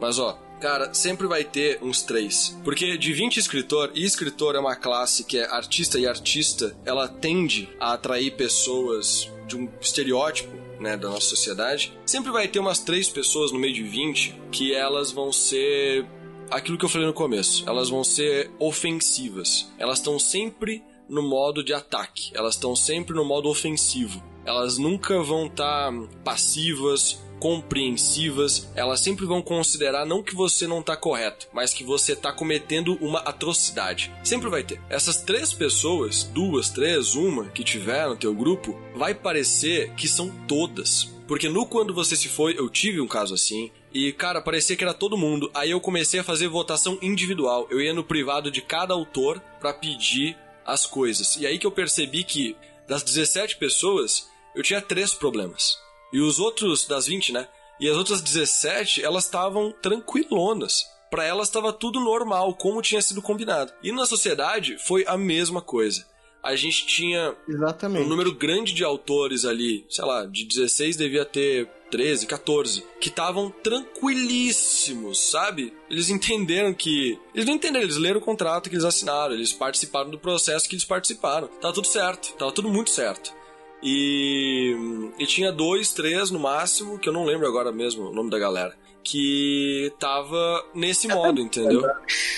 Mas ó, cara, sempre vai ter uns três. Porque de 20 escritor, e escritor é uma classe que é artista e artista, ela tende a atrair pessoas de um estereótipo né, da nossa sociedade, sempre vai ter umas três pessoas no meio de 20 que elas vão ser aquilo que eu falei no começo. Elas vão ser ofensivas. Elas estão sempre no modo de ataque. Elas estão sempre no modo ofensivo. Elas nunca vão estar tá passivas, compreensivas, elas sempre vão considerar não que você não tá correto, mas que você tá cometendo uma atrocidade. Sempre vai ter. Essas três pessoas, duas, três, uma que tiver no teu grupo, vai parecer que são todas. Porque no quando você se foi, eu tive um caso assim, e, cara, parecia que era todo mundo. Aí eu comecei a fazer votação individual. Eu ia no privado de cada autor para pedir as coisas. E aí que eu percebi que das 17 pessoas, eu tinha três problemas. E os outros, das 20, né? E as outras 17, elas estavam tranquilonas. Para elas estava tudo normal, como tinha sido combinado. E na sociedade foi a mesma coisa. A gente tinha Exatamente. um número grande de autores ali, sei lá, de 16 devia ter 13, 14, que estavam tranquilíssimos, sabe? Eles entenderam que. Eles não entenderam, eles leram o contrato que eles assinaram, eles participaram do processo que eles participaram. Tava tudo certo, tava tudo muito certo. E, e tinha dois, três no máximo, que eu não lembro agora mesmo o nome da galera, que tava nesse modo, entendeu?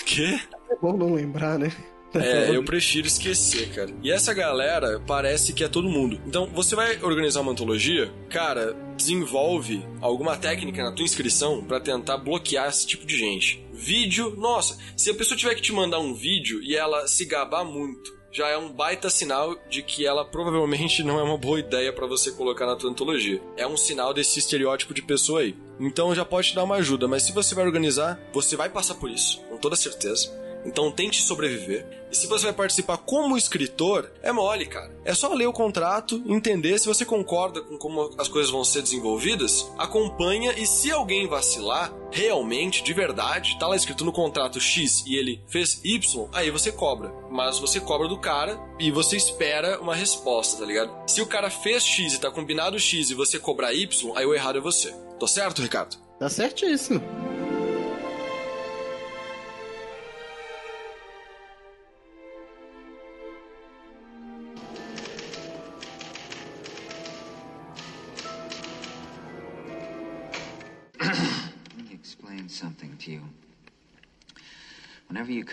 Que? É bom não lembrar, né? É, eu prefiro esquecer, cara. E essa galera parece que é todo mundo. Então, você vai organizar uma antologia, cara, desenvolve alguma técnica na tua inscrição para tentar bloquear esse tipo de gente. Vídeo, nossa, se a pessoa tiver que te mandar um vídeo e ela se gabar muito, já é um baita sinal de que ela provavelmente não é uma boa ideia para você colocar na tua antologia. É um sinal desse estereótipo de pessoa aí. Então já pode te dar uma ajuda, mas se você vai organizar, você vai passar por isso, com toda certeza. Então tente sobreviver. E se você vai participar como escritor, é mole, cara. É só ler o contrato, entender se você concorda com como as coisas vão ser desenvolvidas, acompanha e se alguém vacilar, realmente, de verdade, tá lá escrito no contrato X e ele fez Y, aí você cobra. Mas você cobra do cara e você espera uma resposta, tá ligado? Se o cara fez X e tá combinado X e você cobrar Y, aí o errado é você. Tô certo, Ricardo? Tá certíssimo.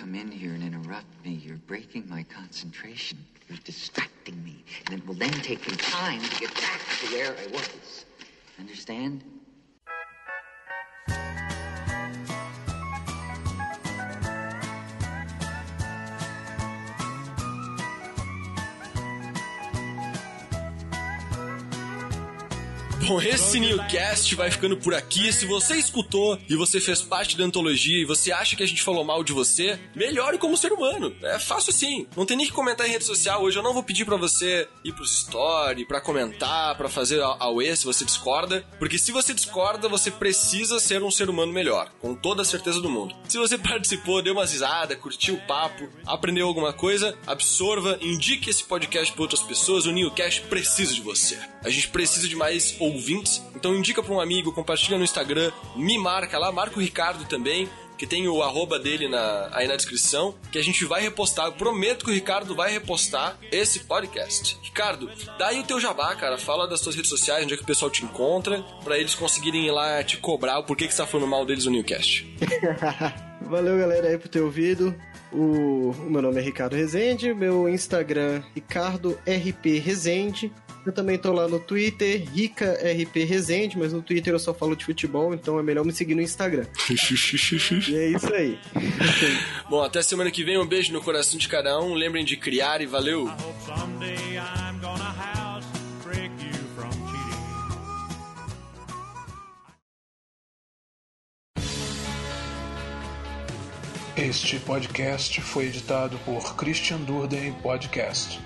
Come in here and interrupt me, you're breaking my concentration. You're distracting me. And it will then take me time to get back to where I was. Understand? Bom, esse Newcast vai ficando por aqui. Se você escutou e você fez parte da antologia e você acha que a gente falou mal de você, melhore como ser humano. É fácil sim. Não tem nem que comentar em rede social. Hoje eu não vou pedir para você ir pros story, para comentar, para fazer away se você discorda. Porque se você discorda, você precisa ser um ser humano melhor. Com toda a certeza do mundo. Se você participou, deu uma risada, curtiu o papo, aprendeu alguma coisa, absorva, indique esse podcast para outras pessoas. O Newcast precisa de você. A gente precisa de mais ouvintes. Então indica para um amigo, compartilha no Instagram, me marca lá, marca o Ricardo também, que tem o arroba dele na, aí na descrição, que a gente vai repostar. Eu prometo que o Ricardo vai repostar esse podcast. Ricardo, dá aí o teu jabá, cara. Fala das tuas redes sociais, onde é que o pessoal te encontra, para eles conseguirem ir lá te cobrar o porquê que você tá falando mal deles no Newcast. Valeu, galera, aí por ter ouvido. O, o, meu nome é Ricardo Rezende, meu Instagram Ricardo RP Rezende. Eu também tô lá no Twitter, Rica RP Rezende, mas no Twitter eu só falo de futebol, então é melhor me seguir no Instagram. e é isso aí. Bom, até semana que vem, um beijo no coração de cada um. Lembrem de criar e valeu! Este podcast foi editado por Christian Durden Podcast.